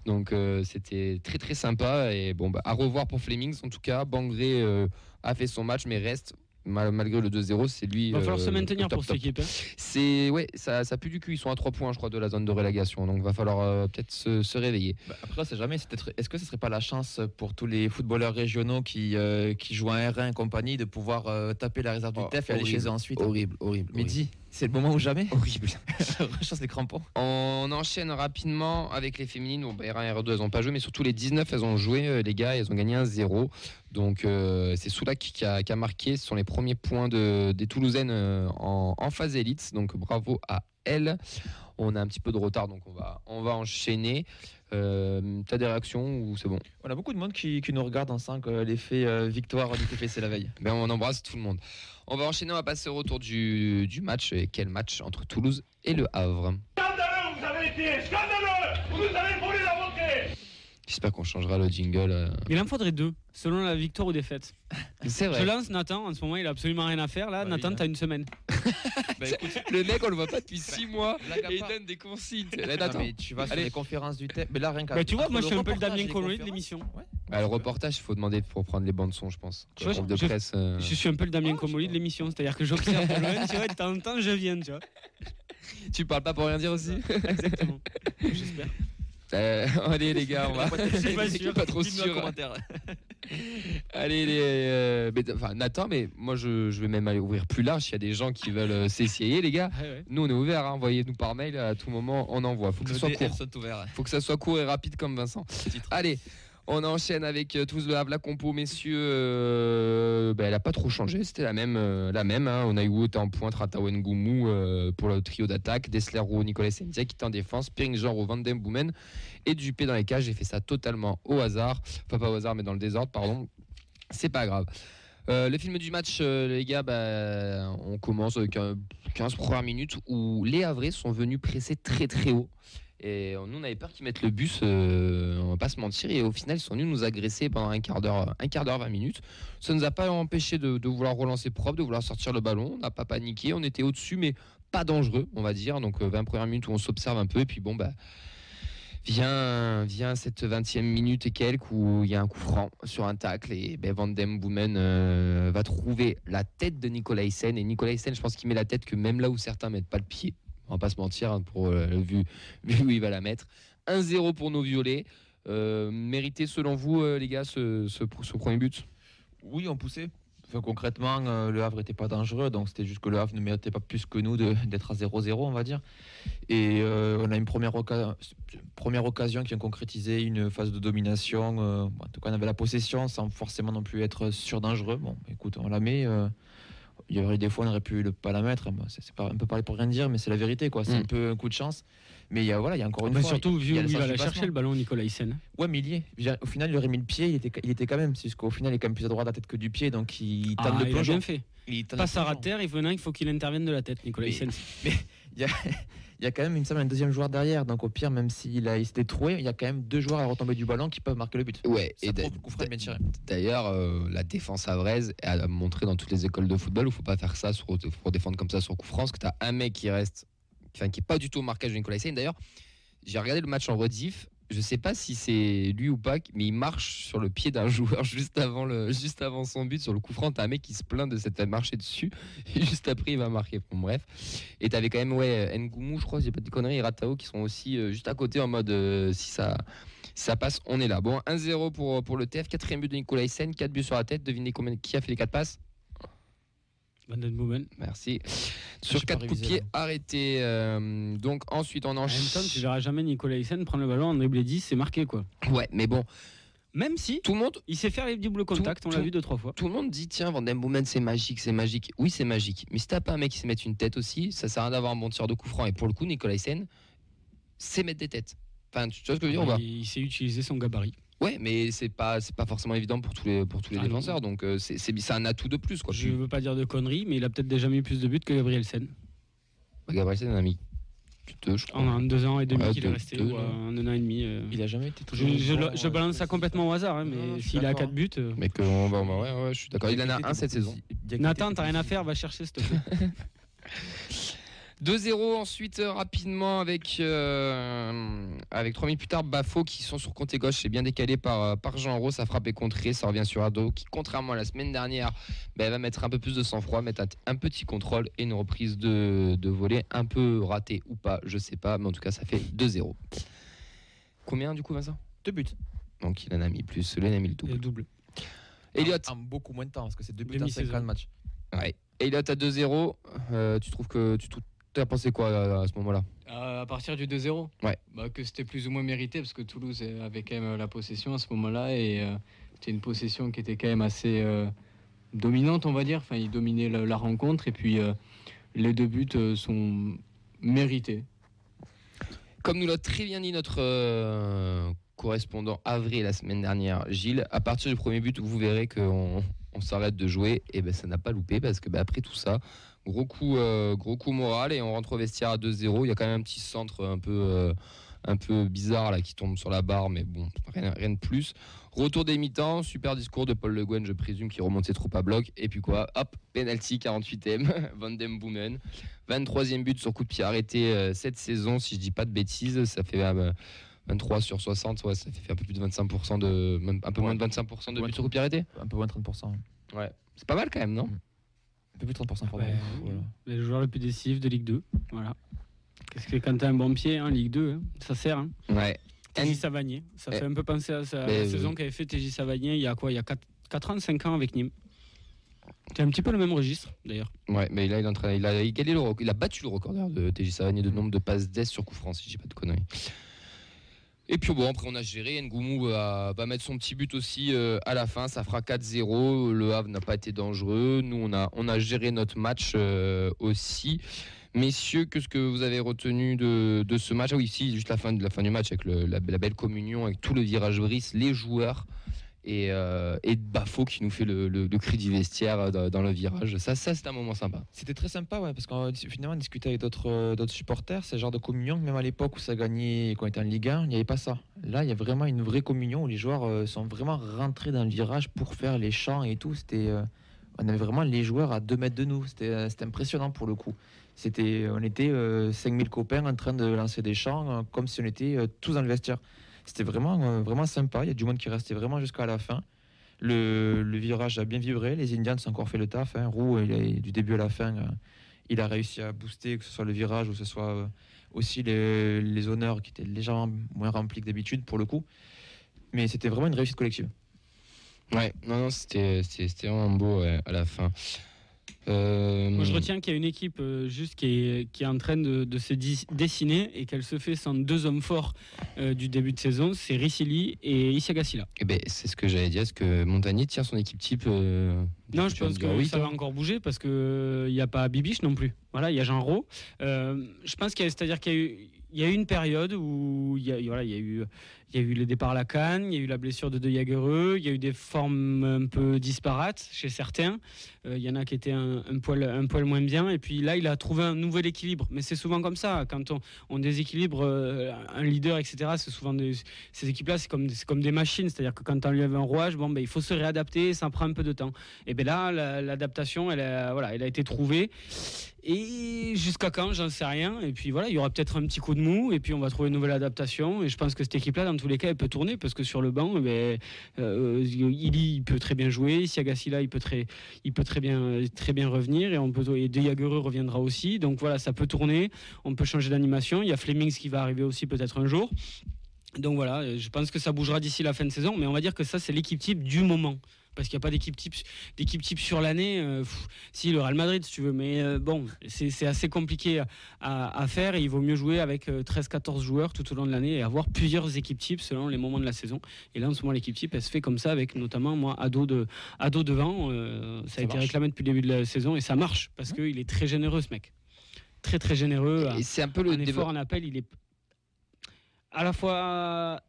Donc euh, c'était très, très sympa. Et bon, bah, à revoir pour Flemings en tout cas. Bangré euh, a fait son match, mais reste. mal- Malgré le 2-0, c'est lui. Il va falloir euh, se maintenir top, pour cette top. équipe. hein. C'est ouais, ça, ça pue du cul. Ils sont à 3 points, je crois, de la zone de relégation. Donc va falloir euh, peut-être se, se réveiller. Bah, après, on sait jamais, c'est peut-être- est-ce que ce serait pas la chance pour tous les footballeurs régionaux qui, euh, qui jouent à R1 et compagnie de pouvoir euh, taper la réserve du Oh, TEF et aller horrible. chez eux ensuite Horrible, horrible. Mehdi C'est le moment ou jamais. Horrible. Rechasse les crampons. On enchaîne rapidement avec les féminines. Bon, bah, R1 et R2, elles n'ont pas joué, mais surtout les 19, elles ont joué, euh, les gars. Elles ont gagné un 0. Donc, euh, c'est Soulac qui a, qui a marqué. Ce sont les premiers points de, des Toulousaines euh, en, en phase élite. Donc, bravo à elles. On a un petit peu de retard, donc on va, on va enchaîner. Euh, T'as des réactions ou c'est bon? On a beaucoup de monde qui, qui nous regarde en sent que l'effet euh, victoire du TFC la veille. ben, On embrasse tout le monde. On va enchaîner, on va passer au retour du, du match. Et quel match entre Toulouse et le Havre? Scandaleux, vous avez été Scandaleux Vous nous avez J'espère qu'on changera le jingle. euh. Il en faudrait deux, selon la victoire ou défaite. C'est Je lance Nathan, en ce moment il a absolument rien à faire. Là, Bah Nathan, oui, t'as une semaine. Bah, écoute, Le mec, on le voit pas depuis 6 mois blague à et il donne des consignes. Mais tu vas sur Allez. les conférences du TEF. Mais là, rien qu'à. Bah, tu vois, moi je suis un peu le Damien Connery de l'émission. ouais. Bah, le reportage, il faut demander pour prendre les bandes son, je pense. Tu vois, Le groupe de je- presse. euh, Je suis un peu le Damien Comoli de l'émission, c'est-à-dire que j'observe de loin, tu vois, de temps en temps je viens, tu vois. Tu parles pas pour rien dire aussi Exactement. J'espère. Euh, Allez les gars, on va. Pas sûr. pas trop sûr. Allez les. euh, mais, enfin, Nathan, mais moi je, je vais même aller ouvrir plus large. S'il y a des gens qui veulent euh, s'essayer, les gars. Ouais, ouais. Nous on est ouvert. Hein. Envoyez-nous par mail à tout moment. On envoie. Faut que ce soit court. Faut que ça soit court et rapide comme Vincent. Allez, on enchaîne avec euh, tous le Havre, la compo, messieurs. euh, ben, elle a pas trop changé, c'était la même. euh, la même hein. On a eu Wout en pointe, Ratawen Goumou euh, pour le trio d'attaque, Dessler Roux, Nicolas Senzia qui est en défense, Piring Jean Van Den et Dupé dans les cages. J'ai fait ça totalement au hasard. Enfin, pas au hasard, mais dans le désordre, pardon. C'est pas grave. Euh, le film du match, euh, les gars, bah, on commence avec un 15 premières minutes où les Havrais sont venus presser très très haut. Et nous, on avait peur qu'ils mettent le bus, euh, on va pas se mentir. Et au final, ils sont venus nous agresser pendant un quart d'heure, un quart d'heure, 20 minutes. Ça nous a pas empêché de, vouloir relancer propre, de vouloir sortir le ballon. On n'a pas paniqué, on était au-dessus, mais pas dangereux, on va dire. Donc, euh, 20 premières minutes où on s'observe un peu. Et puis, bon, bah, vient, vient cette 20e minute et quelques où il y a un coup franc sur un tacle. Et ben, Van Boomen euh, va trouver la tête de Nicolas Hyssen. Et Nicolas Hyssen, je pense qu'il met la tête que même là où certains mettent pas le pied. On va pas se mentir, hein, pour euh, vu, où il va la mettre. 1-0 pour nos violets. Euh, mérité selon vous, euh, les gars, ce, premier but? Oui, on poussait. Concrètement, euh, le Havre n'était pas dangereux, donc c'était juste que le Havre ne méritait pas plus que nous d'être à 0-0, on va dire. Et euh, on a une première, première occasion qui a concrétisé une phase de domination. en tout cas, on avait la possession sans forcément non plus être surdangereux. Bon, écoute, on la met. Il y aurait des fois, on aurait pu ne pas la mettre. Bon, c'est c'est pas un peu parler pour rien dire, mais c'est la vérité, quoi. C'est Mm. un peu un coup de chance. Mais il y a, voilà, il y a encore une Bah, fois. surtout vu où il va la chercher le ballon, Nicolas Hyssen. Ouais, mais il y est. Au final, il aurait mis le pied, il était, il était quand même, puisqu'au final, il est quand même plus à droite de la tête que du pied, donc il tente Ah, le il a bien fait. Il Passe à plongeon. rater, il faut qu'il intervienne de la tête, Nicolas Mais- Hyssen. Il y, a, il y a quand même, il me semble, un deuxième joueur derrière, donc au pire, même s'il a, il s'était troué, il y a quand même deux joueurs à la retombée du ballon qui peuvent marquer le but. Ouais, Ça et. D'ailleurs, euh, la défense avraise a montré dans toutes les écoles de football où il faut pas faire ça sur, pour défendre comme ça sur coup franc, que tu as un mec qui reste, enfin, qui est pas du tout au marquage de Nicolas Hyssen. D'ailleurs, j'ai regardé le match en rediff. Je sais pas si c'est lui ou pas, mais il marche sur le pied d'un joueur juste avant, le, juste avant son but. Sur le coup franc, t'as un mec qui se plaint de s'être fait marcher dessus. Et juste après, il va marquer. Bon, bref. Et t'avais quand même, ouais, Ngoumou, je crois, j'ai pas de conneries, et Ratao qui sont aussi euh, juste à côté en mode euh, si ça. ça passe, on est là. Bon, 1-0 pour, pour le TF, quatrième but de Nicolas Hyssen, 4 buts sur la tête. Devinez combien, qui a fait les 4 passes? Van Den Boomen. Merci. Sur j'ai pas 4 coups de pied arrêtés. euh, donc ensuite, on En même temps, tu enchaîne. verras jamais Nicolas Hyssen prendre le ballon en dribbler 10, c'est marqué quoi. Ouais, mais bon, Même si tout le monde il sait faire les doubles contacts, on l'a vu deux trois fois. tout le monde dit tiens Van Boomen c'est magique c'est magique oui c'est magique mais si t'as pas un mec qui sait mettre une tête aussi ça sert à rien d'avoir un bon tir de coup franc et pour le coup Nicolas Hyssen sait mettre des têtes enfin tu vois ce que je veux dire pas il, il sait utiliser son gabarit. Ouais mais c'est pas c'est pas forcément évident pour tous les pour tous les Ah non. défenseurs donc euh, c'est c'est c'est un atout de plus quoi Je veux pas dire de conneries, mais il a peut-être déjà mis plus de buts que Gabriel Sen. Bah, Gabriel Hyssen en a mis deux je crois En un deux ans et demi Ouais, qu'il est resté, deux, ou un an et demi. euh. Il a jamais été Je, toujours. je- bon, je euh, balance ça je- complètement au hasard, hein, Non, non, mais je s'il d'accord. 4 buts. euh, mais que on va, on va- ouais, ouais je suis d'accord il en a un cette saison Nathan, t'as rien à faire, va chercher s'il te plaît. 2-0 ensuite euh, rapidement avec euh, avec 3 minutes plus tard Bafo qui sont sur côté gauche c'est bien décalé par, euh, par Jean Rose ça frappe et contré ça revient sur Ado qui contrairement à la semaine dernière ben, va mettre un peu plus de sang-froid mettre un, un petit contrôle et une reprise de, de volée un peu ratée ou pas je sais pas mais en tout cas ça fait 2-0 combien du coup Vincent? Deux buts. donc il en a mis plus Len a mis le Et double double. Elliot En, en beaucoup moins de temps, parce que c'est deux buts en Demi-saison. 50 matchs. ouais Elliot à 2-0, euh, tu trouves que tu as pensé quoi à, à ce moment-là? Euh, à partir du 2-0 Ouais. Bah, que c'était plus ou moins mérité parce que Toulouse avait quand même la possession à ce moment-là et euh, c'était une possession qui était quand même assez euh, dominante, on va dire. Enfin, ils dominaient la, la rencontre et puis euh, les deux buts euh, sont mérités. Comme nous l'a très bien dit notre euh, correspondant avril la semaine dernière, Gilles, à partir du premier but, vous verrez qu'on on s'arrête de jouer. Et ben ça n'a pas loupé parce que ben, après tout ça, gros coup, euh, gros coup moral et on rentre au vestiaire à 2-0. Il y a quand même un petit centre un peu, euh, un peu bizarre là qui tombe sur la barre, mais bon, rien, de plus. Retour des mi-temps, super discours de Paul Le Guen, je présume, qui remontait trop à bloc. Et puis quoi, hop, penalty 48e, Van Den Boomen. 23e but sur coup de pied arrêté euh, cette saison, si je dis pas de bêtises, ça fait 23 sur 60, ouais, ça fait un peu plus de 25% de, même un peu moins de 25% de buts sur coup arrêté. Un peu moins de 30%. Un Ouais, c'est pas mal quand même, non peu plus de 30%, pardon. Ouais. Voilà. Les joueurs les plus décisifs de Ligue 2. Voilà. Qu'est-ce que quand t'as un bon pied, hein, Ligue 2, hein, ça sert. Hein. Ouais. TJ Savagnier, ça Eh. fait un peu penser à sa- Mais, saison euh, qu'avait fait TJ Savagnier il y a quoi Il y a 4, ans, 5 ans avec Nîmes. C'est un petit peu le même registre d'ailleurs. Ouais, mais là il est en train, il a le il a battu le record de TJ Savanier de nombre de passes d'ess sur coup franc, si je dis pas de conneries. Et puis bon, après on a géré, Ngoumou va, va mettre son petit but aussi euh, à la fin, ça fera 4-0, le Havre n'a pas été dangereux, nous on a, on a géré notre match euh, aussi. Messieurs, qu'est-ce que vous avez retenu de, de ce match? Ah oui, si, juste la fin, la fin du match avec la, belle communion, avec tout le virage Brice, les joueurs et, euh, Bafo qui nous fait le, cri du vestiaire euh, dans, le virage. Ça, ça c'est un moment sympa. C'était très sympa, ouais, parce qu'on finalement on discutait avec d'autres euh, supporters, c'est le genre de communion, même à l'époque où ça gagnait, quand on était en Ligue 1, il n'y avait pas ça. Là, il y a vraiment une vraie communion où les joueurs euh, sont vraiment rentrés dans le virage pour faire les chants et tout. C'était, on avait vraiment les joueurs à 2 mètres de nous. C'était impressionnant pour le coup. C'était, on était euh, 5000 copains en train de lancer des chants, comme si on était tous dans le vestiaire. C'était vraiment, euh, vraiment sympa. Il y a du monde qui restait vraiment jusqu'à la fin. Le, virage a bien vibré. Les Indians ont encore fait le taf. Hein. Roux, il est- du début à la fin, euh, il a réussi à booster, que ce soit le virage ou ce soit euh, aussi les, honneurs qui étaient légèrement moins remplis que d'habitude pour le coup. Mais c'était vraiment une réussite collective. Ouais, non, non, c'était vraiment beau à la fin. Euh, Moi, je retiens qu'il y a une équipe euh, juste qui est, qui est en train de, de se dessiner et qu'elle se fait sans deux hommes forts euh, du début de saison, c'est Ricili et Isiagasila. eh ben, c'est ce que j'allais dire. Est-ce que Montagnier tient son équipe type Non, je pense que oui, ça va encore bouger parce que il n'y a pas Bibiche non plus. Voilà, il y a Jean Rau. Je pense qu'il y a, c'est-à-dire qu'il y a eu, il y a eu une période où il y a, voilà, il y a eu, il y a eu le départ à la canne, il y a eu la blessure de De Jagereux, il y a eu des formes un peu disparates chez certains. Euh, il y en a qui étaient un, poil, moins bien. Et puis là, il a trouvé un nouvel équilibre. Mais c'est souvent comme ça. Quand on, déséquilibre euh, un leader, etc., c'est souvent ces équipes-là, c'est comme, des machines. C'est-à-dire que quand on lui avait un rouage, bon, ben, il faut se réadapter, ça prend un peu de temps. Et bien là, la- l'adaptation, elle a, voilà, elle a été trouvée. Et jusqu'à quand, j'en sais rien. Et puis voilà, il y aura peut-être un petit coup de mou, et puis on va trouver une nouvelle adaptation. Et je pense que cette équipe-là, dans tous les cas, elle peut tourner, parce que sur le banc, ben, euh, Ili, il peut très bien jouer, Siagasila, il peut très, il peut très bien, très bien revenir, et on peut, et De Jagereux reviendra aussi. Donc voilà, ça peut tourner, on peut changer d'animation. Il y a Flemings qui va arriver aussi peut-être un jour. Donc voilà, je pense que ça bougera d'ici la fin de saison, mais on va dire que ça, c'est l'équipe type du moment. Parce qu'il n'y a pas d'équipe type, d'équipe type sur l'année. euh, si, le Real Madrid, si tu veux. Mais euh, bon, c'est assez compliqué à, à faire. Et il vaut mieux jouer avec euh, 13-14 joueurs tout au long de l'année et avoir plusieurs équipes types selon les moments de la saison. Et là, en ce moment, l'équipe type, elle se fait comme ça avec notamment, moi, Ado, de, Ado devant. euh, ça a été réclamé depuis le début de la saison et ça marche parce qu'il est très généreux, ce mec. Très, très généreux. Et c'est un peu le un effort en appel, il est à la fois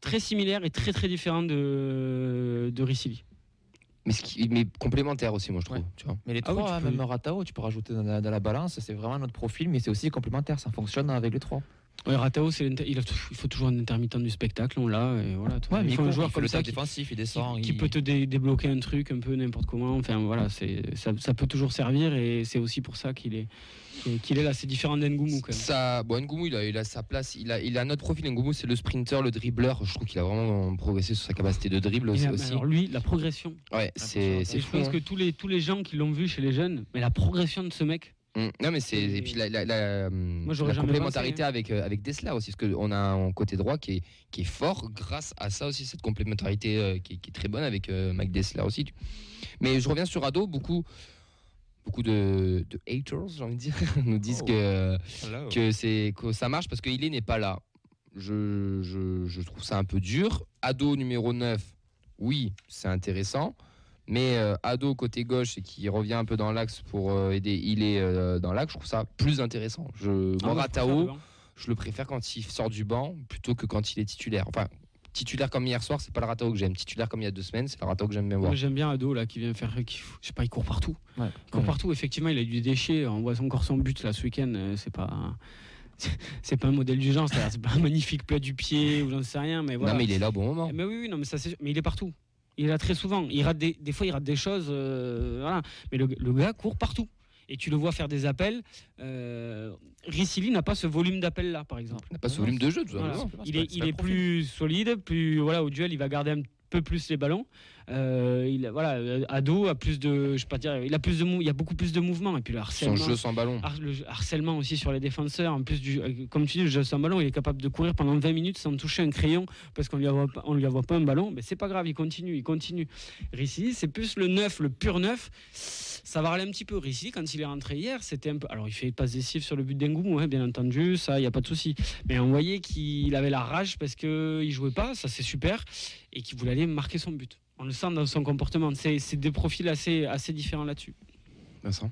très similaire et très très différent de, de Ricili. mais, ce qui- mais complémentaire aussi, moi je trouve. Ouais. Tu vois. Mais les Ah trois, tu hein, peux- même Ratao, tu peux rajouter dans la, dans la balance, c'est vraiment notre profil, mais c'est aussi complémentaire, ça fonctionne avec les trois. Ouais, Ratao, c'est il, faut toujours un intermittent du spectacle, on l'a. Et voilà, Ouais, mais il faut un joueur comme ça qui, défensif, il descend. qui il- peut te dé- débloquer un truc un peu n'importe comment. Enfin voilà, c'est ça, ça peut toujours servir et c'est aussi pour ça qu'il est qu'il est là. C'est différent d'Engoumou quand même. Ça, bon, Ngoumou, il a, il a sa place. Il a, il a notre profil. Ngoumou, c'est le sprinter, le dribbleur. Je trouve qu'il a vraiment progressé sur sa capacité de dribble aussi. alors lui, la progression. Ouais, c'est c'est Et je pense hein. que tous les tous les gens qui l'ont vu chez les jeunes, mais la progression de ce mec. Mm. Non, mais c'est et puis la, la, la, Moi, j'aurais la jamais complémentarité pensé, hein. avec euh, avec Dessler aussi, parce qu'on a un côté droit qui est qui est fort grâce à ça aussi cette complémentarité euh, qui, est- qui est très bonne avec euh, Mike Dessler aussi. Mais je reviens sur Ado, beaucoup beaucoup de, de haters, j'ai envie de dire, nous disent Oh. que, Hello. que, c'est, que ça marche parce qu'il n'est pas là. Je, je- je trouve ça un peu dur. Ado numéro 9, oui, c'est intéressant. Mais euh, Ado côté gauche et qui revient un peu dans l'axe pour euh, aider il est euh, dans l'axe, je trouve ça plus intéressant. Je, Ah, moi, je le préfère quand il sort du banc plutôt que quand il est titulaire. Enfin, titulaire comme hier soir, c'est pas le Ratao que j'aime. Titulaire comme il y a deux semaines, c'est le Ratao que j'aime bien voir. Moi, J'aime bien Ado là qui vient faire. Qui, je sais pas, il court partout. Ouais. Il court partout. Effectivement, il a du déchet. On voit encore son but là ce week-end. euh, C'est pas. C'est pas un modèle du genre, c'est pas un magnifique plat du pied ou j'en sais rien, mais voilà. Non, mais il est là au bon moment. Mais oui, oui, non, mais ça c'est, mais il est partout. Il là très souvent. Il rate des, des fois, il rate des choses, euh, voilà. Mais le, le gars court partout. Et tu le vois faire des appels. Euh, Ricili n'a pas ce volume d'appels là, par exemple. Il n'a pas ce volume de jeu, Voilà. simplement. Il est, il est plus solide, plus voilà au duel, il va garder un peu plus les ballons. Euh, il voilà, euh, ado a plus de, je sais pas dire, il a plus de, il y a beaucoup plus de mouvements et puis le Son harcèlement. jeu sans ballon. Har- le harcèlement aussi sur les défenseurs. En plus du, euh, comme tu dis, le jeu sans ballon, il est capable de courir pendant 20 minutes sans toucher un crayon parce qu'on lui envoie pas, on lui envoie pas un ballon. Mais c'est pas grave, il continue, il continue. Rissi, c'est plus le neuf, le pur neuf. Ça va râler un petit peu. Rissi, quand il est rentré hier, c'était un peu. Alors il fait passe décisive sur le but d'Engoumou, hein, bien entendu, ça, il y a pas de souci. Mais on voyait qu'il avait la rage parce que il jouait pas, ça c'est super, et qu'il voulait aller marquer son but. On le sent dans son comportement. C'est c'est des profils assez, assez différents là-dessus. Vincent?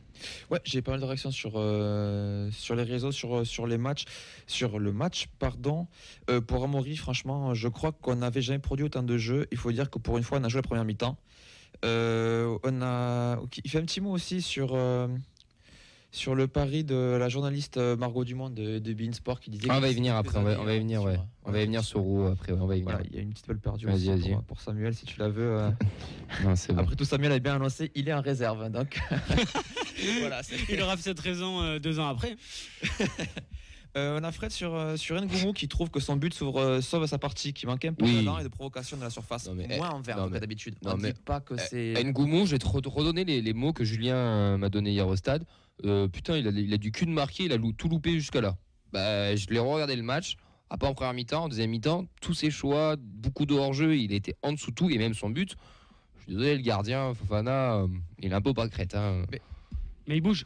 Ouais, j'ai pas mal de réactions sur, euh, sur les réseaux, sur, sur les matchs. Sur le match, pardon. Euh, pour Amaury, franchement, je crois qu'on n'avait jamais produit autant de jeux. Il faut dire que pour une fois, on a joué la première mi-temps. Euh, on a... Il fait un petit mot aussi sur, euh, sur le pari de la journaliste euh, Margot Dumont de, de Beansport qui disait Ah, on va y venir après, on va, années, on va y venir, sur, ouais. euh, On va y venir sur Roux après, ouais, on va y venir. Voilà, il y a une petite balle perdue aussi vas-y. pour, pour Samuel, si tu la veux. euh. Non, bon. Après tout, Samuel a bien annoncé, il est en réserve. hein, Donc, voilà, Il aura cette raison euh, deux ans après. Euh, on a Fred sur, euh, sur Ngoumou qui trouve que son but s'ouvre, euh, sauve sa partie, qui manquait un peu Oui. d'allant et de provocation de la surface. Non, mais, Moins eh, envers non, mais- d'habitude. non, On mais- dit pas que c'est. Ngoumou, je vais te re- redonner les, les mots que Julien m'a donné hier au stade. Euh, putain, il a, il a du cul de marquer, il a tout loupé jusqu'à là. Bah, je l'ai regardé le match. À pas en première mi-temps, en deuxième mi-temps, tous ses choix, beaucoup de hors-jeu, il était en dessous de tout et même son but. Je suis désolé, le gardien, Fofana, il est un peu pas crête. Hein. Mais il bouge,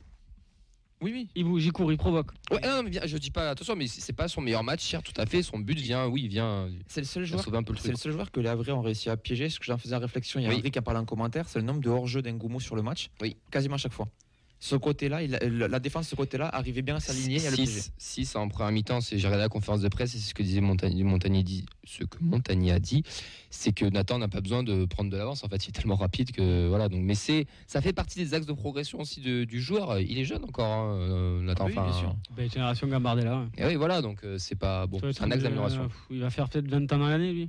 Oui, oui. il bouge, il court, il provoque. Ouais, non, mais bien, je dis pas attention, mais c'est pas son meilleur match hier, tout à fait. Son but vient, oui, il vient, C'est le seul joueur. C'est le seul joueur que les Havrais ont réussi à piéger. Ce que j'en faisais en réflexion, il y a Oui. Henri qui a parlé en commentaire, c'est le nombre de hors-jeu d'Ngoumou sur le match. Oui. Quasiment à chaque fois. Ce côté-là, la défense de ce côté-là arrivait bien à s'aligner et à le piéger. 6 en première mi-temps, c'est j'ai regardé la conférence de presse et c'est ce que disait Montagnier, Montagnier dit, ce que Montagnier a dit, c'est que Nathan n'a pas besoin de prendre de l'avance. En fait, il est tellement rapide que voilà. Donc, mais c'est, ça fait partie des axes de progression aussi de- du joueur. Il est jeune encore, hein, euh, Nathan. Ah oui, bien Enfin, sûr. Ben, génération Gambardella. ouais. Et oui, voilà. Donc euh, c'est pas bon. C'est un axe euh, d'amélioration. il va faire peut-être 20 ans dans l'année, lui.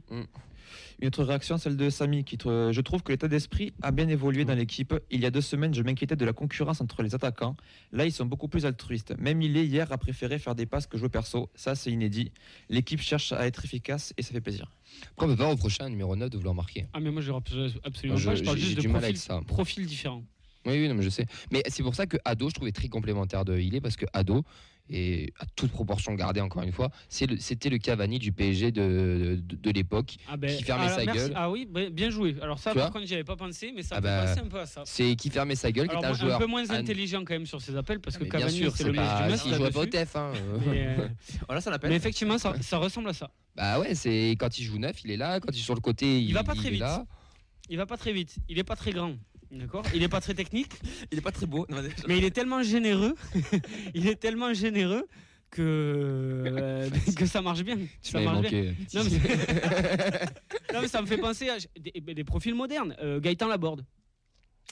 Une autre réaction, celle de Samy, qui tr- je trouve que l'état d'esprit a bien évolué dans l'équipe. Il y a deux semaines, je m'inquiétais de la concurrence entre les attaquants. Là, ils sont beaucoup plus altruistes. Même il est hier a préféré faire des passes que jouer perso. Ça, c'est inédit. L'équipe cherche à être efficace et ça fait plaisir. Après, on peut pas reprocher un numéro 9 de vouloir marquer? Ah, mais moi, je absolument Je- pas. Je parle j'ai- juste de du mal profils, avec ça. profils différents. Oui, oui, non, mais je sais. Mais c'est pour ça que Ado, je trouvais très complémentaire de Ilé parce que Ado, et à toute proportion gardée encore une fois, le- c'était le Cavani du PSG de, de, de l'époque. Ah, ben, Qui fermait ah, sa merci. gueule. Ah oui, bien joué. Alors, ça, Tu par contre, j'y avais pas pensé, mais ça Ah me bah, un peu à ça. C'est qui fermait sa gueule, qui est un joueur. un peu moins intelligent quand même sur ses appels parce que Mais bien Cavani, c'est le meilleur du match. S'il jouait pas au. TEF. Hein, euh. Mais, euh, Voilà, ça l'appelle. mais effectivement, ça, ça ressemble à ça. Bah ouais, c'est quand il joue neuf, il est là. Quand il est sur le côté, il, Il va pas très vite. là. Il va pas très vite. Il est pas très grand. D'accord Il est pas très technique, Il est pas très beau. Non, mais- mais il est tellement généreux. il est tellement généreux que, euh, que ça marche bien. Tu Ça marche bien. manqué. Non mais, non, mais ça me fait penser à des, des profils modernes. Euh, Gaëtan Laborde.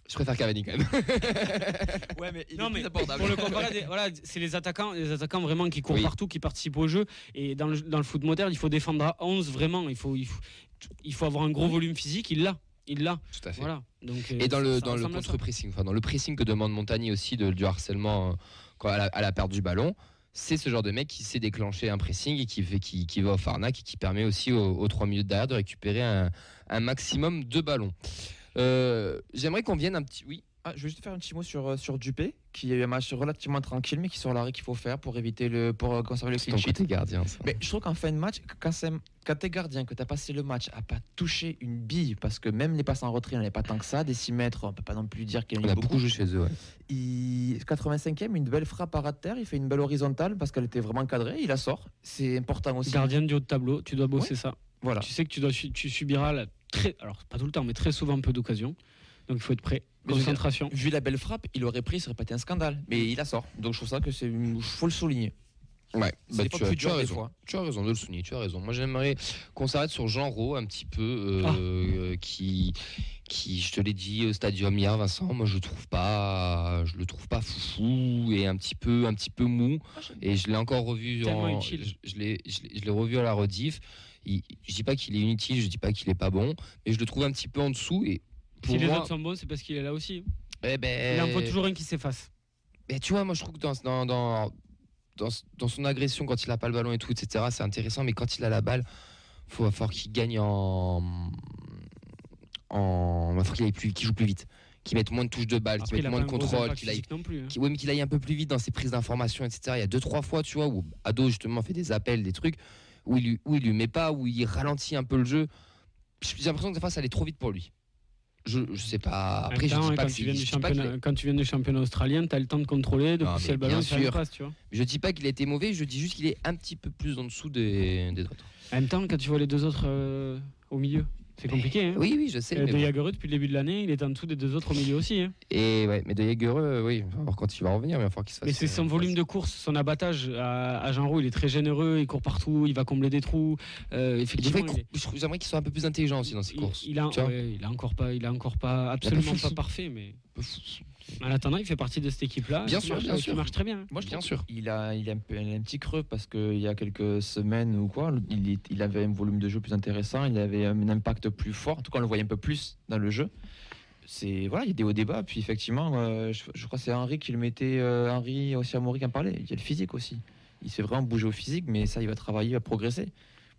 Je préfère Cavani quand même. Ouais, mais il Non est mais plus abordable. pour le comparer, des- voilà, c'est les attaquants, les attaquants vraiment qui courent Oui. partout, qui participent au jeu. Et dans le, dans le foot moderne, il faut défendre à 11 vraiment. Il faut, il faut, il faut avoir un gros volume physique. Il l'a, il l'a. Tout à fait. Voilà. Donc, Et dans le, dans contre-pressing, enfin dans le pressing que demande Montagny aussi de, du harcèlement euh, à, la, à la perte du ballon, c'est ce genre de mec qui sait déclencher un pressing et qui, fait, qui, qui va au Farnac et qui permet aussi aux, aux trois minutes derrière de récupérer un, un maximum de ballons. Euh, J'aimerais qu'on vienne un petit. Oui, Ah, je vais juste faire un petit mot sur, euh, sur Dupé, qui a eu un match relativement tranquille, mais qui sur l'arrêt qu'il faut faire pour éviter le, pour euh, conserver le clean sheet. côté gardien. ça. Mais je trouve qu'en fin de match, quand, c'est- quand t'es gardien, que t'as passé le match à pas toucher une bille, parce que même les passes en retrait, il n'y en avait pas tant que ça, des 6 mètres, on peut pas non plus dire qu'il y en On a a beaucoup. beaucoup joué chez eux. ouais. Il, 85e, une belle frappe à ras de terre, il fait une belle horizontale parce qu'elle était vraiment cadrée, il la sort. C'est important aussi. Gardien du haut de tableau, tu dois bosser ça. Voilà. Tu sais que tu, dois, tu subiras la- très, alors pas tout le temps, mais très souvent peu d'occasions. Donc il faut être prêt. Dire, Concentration. Vu la belle frappe, il aurait pris, ça aurait pas été un scandale. Mais il la sort. Donc je trouve ça que c'est, faut le souligner. Ouais, C'est bah, pas tu, as, plus tu as raison. fois. Tu as raison de le souligner, tu as raison. Moi j'aimerais qu'on s'arrête sur Jean Rau un petit peu, euh, Ah. euh, qui, qui, je te l'ai dit au stadium hier, Vincent, moi je le trouve pas, je le trouve pas fou et un petit peu, un petit peu mou. Et je l'ai encore revu, Tellement en- utile. je, je l'ai, je l'ai- revu à la rediff. Il- je dis pas qu'il est inutile, je dis pas qu'il est pas bon, mais je le trouve un petit peu en dessous. Et Si les moi, autres sont bons, c'est parce qu'il est là aussi. eh ben, Il en faut toujours un qui s'efface. mais tu vois, moi je trouve que dans, dans, dans, dans, dans son agression, quand il a pas le ballon et tout, etc., c'est intéressant, mais quand il a la balle, faut va falloir qu'il gagne en. en il va falloir qu'il plus, joue plus vite, qu'il mette moins de touches de balle, qu'il il mette moins de contrôle, qu'il aille. plus. hein. qu'il- ouais, mais qu'il aille un peu plus vite dans ses prises d'informations, etc. Il y a deux, trois fois, tu vois, où Ado justement fait des appels, des trucs, où il, où il lui met pas, où il ralentit un peu le jeu. J'ai l'impression que des fois ça allait trop vite pour lui. Je, je sais pas. Après, temps, je dis pas quand, que tu viens du championnat, quand tu viens du championnat australien, tu as le temps de contrôler, de Non, pousser le ballon, une sûr. passe, tu vois. Je dis pas qu'il a été mauvais, je dis juste qu'il est un petit peu plus en dessous des, des autres. En même temps, quand tu vois les deux autres euh, au milieu, c'est compliqué. Hein. Oui, oui, je sais. Euh, mais de bon. Jagereux, depuis le début de l'année, il est en dessous des deux autres au milieu aussi. hein. Et ouais, mais de Jagereux, oui, on va voir quand il va revenir, mais il va falloir qu'il se fasse. Mais c'est son euh, volume de course, son abattage à, à Jean Roux, il est très généreux, il court partout, il va combler des trous. Euh, effectivement, J'aimerais qu'il soit un peu plus intelligent aussi dans ses il, courses. il a, tu vois. ouais, il a encore pas, il a encore pas, absolument fou. pas parfait, mais en attendant, il fait partie de cette équipe-là. Bien sûr, marche- bien sûr. marche très bien. Moi, je Bien sûr. Il a, il a, un, peu- il a un petit creux parce qu'il y a quelques semaines ou quoi, il, avait un volume de jeu plus intéressant, il avait un impact plus fort. En tout cas, on le voyait un peu plus dans le jeu. C'est voilà, il y a des hauts débats. Puis effectivement, euh, je, je crois que c'est Henri qui le mettait, euh, Henri aussi Amaury qui en parlait. Il y a le physique aussi. Il se fait vraiment bouger au physique, mais ça, il va travailler, il va progresser.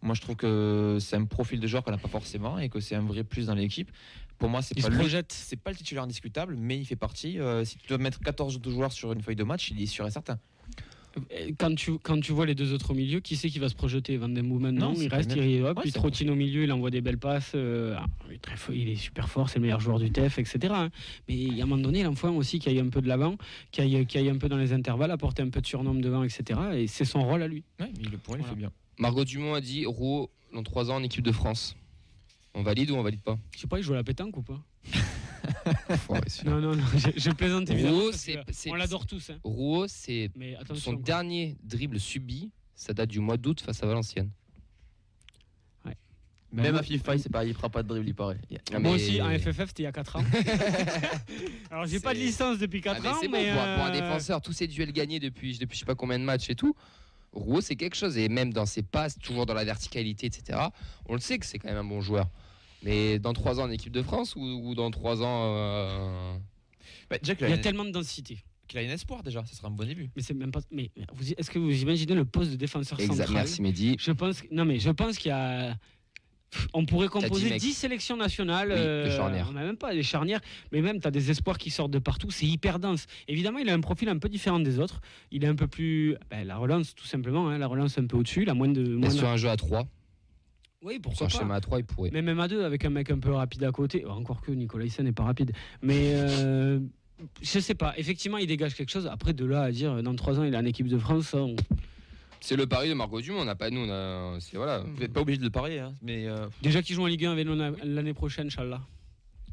Moi, je trouve que c'est un profil de joueur qu'on n'a pas forcément et que c'est un vrai plus dans l'équipe. Pour moi, c'est Il pas projette. c'est pas le titulaire indiscutable, mais il fait partie. euh, si tu dois mettre 14 joueurs sur une feuille de match, il est sûr et certain. Euh, Quand tu, quand tu vois les deux autres au milieu, qui c'est qui va se projeter? Van Den Boomen Non, il reste, le il, hop, Ouais, il trottine au milieu, il envoie des belles passes. euh, ah, il, est très fort, il est super fort, c'est le meilleur joueur du TEF, etc. hein. Mais il a un moment donné, il en faut un aussi qui aille un peu de l'avant, qui aille, qui aille un peu dans les intervalles, apporter un peu de surnombre devant, etc. Et c'est son rôle à lui. Ouais, mais le point, il Voilà. fait bien. Margot Dumont a dit Rouault, dans 3 ans en équipe de France. On valide ou on valide pas? Je sais pas, il joue à la pétanque ou pas? Non, non, non, je, je plaisante évidemment. Rouault, c'est- c'est- on l'adore tous. hein. Rouault, c'est Mais son quoi. dernier dribble subi. Ça date du mois d'août face à Valenciennes. Même moi- à FIFA, il, il fera pas de dribble, il paraît. Ah, Moi mais- aussi, en FFF, c'était il y a 4 ans. Alors, j'ai pas de licence depuis Ah, 4 mais ans, c'est bon, mais. pour, un- pour un euh, défenseur, tous ces duels gagnés depuis, depuis je sais pas combien de matchs et tout. Rouault, c'est quelque chose. Et même dans ses passes, toujours dans la verticalité, etc. On le sait que c'est quand même un bon joueur. Mais dans 3 ans en équipe de France ou, ou dans 3 ans. euh, Bah, déjà Il y a, tellement de densité. qu'il a un espoir déjà, ça sera un bon début. Mais c'est même pas. Mais vous- est-ce que vous imaginez le poste de défenseur Exact, central merci Mehdi. Je pense. Non, mais je pense qu'il y a. On pourrait composer mecs. 10 sélections nationales. Oui, euh, charnières. On n'a même pas des charnières, mais même tu as des espoirs qui sortent de partout. C'est hyper dense. Évidemment, il a un profil un peu différent des autres. Il est un peu plus. ben, la relance, tout simplement. hein, la relance un peu au-dessus. La moins de. Mais moins de- sur un jeu à 3, Oui, sur pourquoi un pas. schéma à 3, il pourrait. Mais même à deux, avec un mec un peu rapide à côté. Encore que Nicolas Hyssen n'est pas rapide. Mais euh, je sais pas. Effectivement, il dégage quelque chose. Après, de là à dire dans trois ans, il est en équipe de France, ça, on- C'est le pari de Margot Dumont, on n'a pas nous. On a, c'est voilà. Vous n'êtes pas obligé de le parier, hein, mais euh, déjà qu'il joue en Ligue 1 avec nous l'année prochaine, Inch'Allah.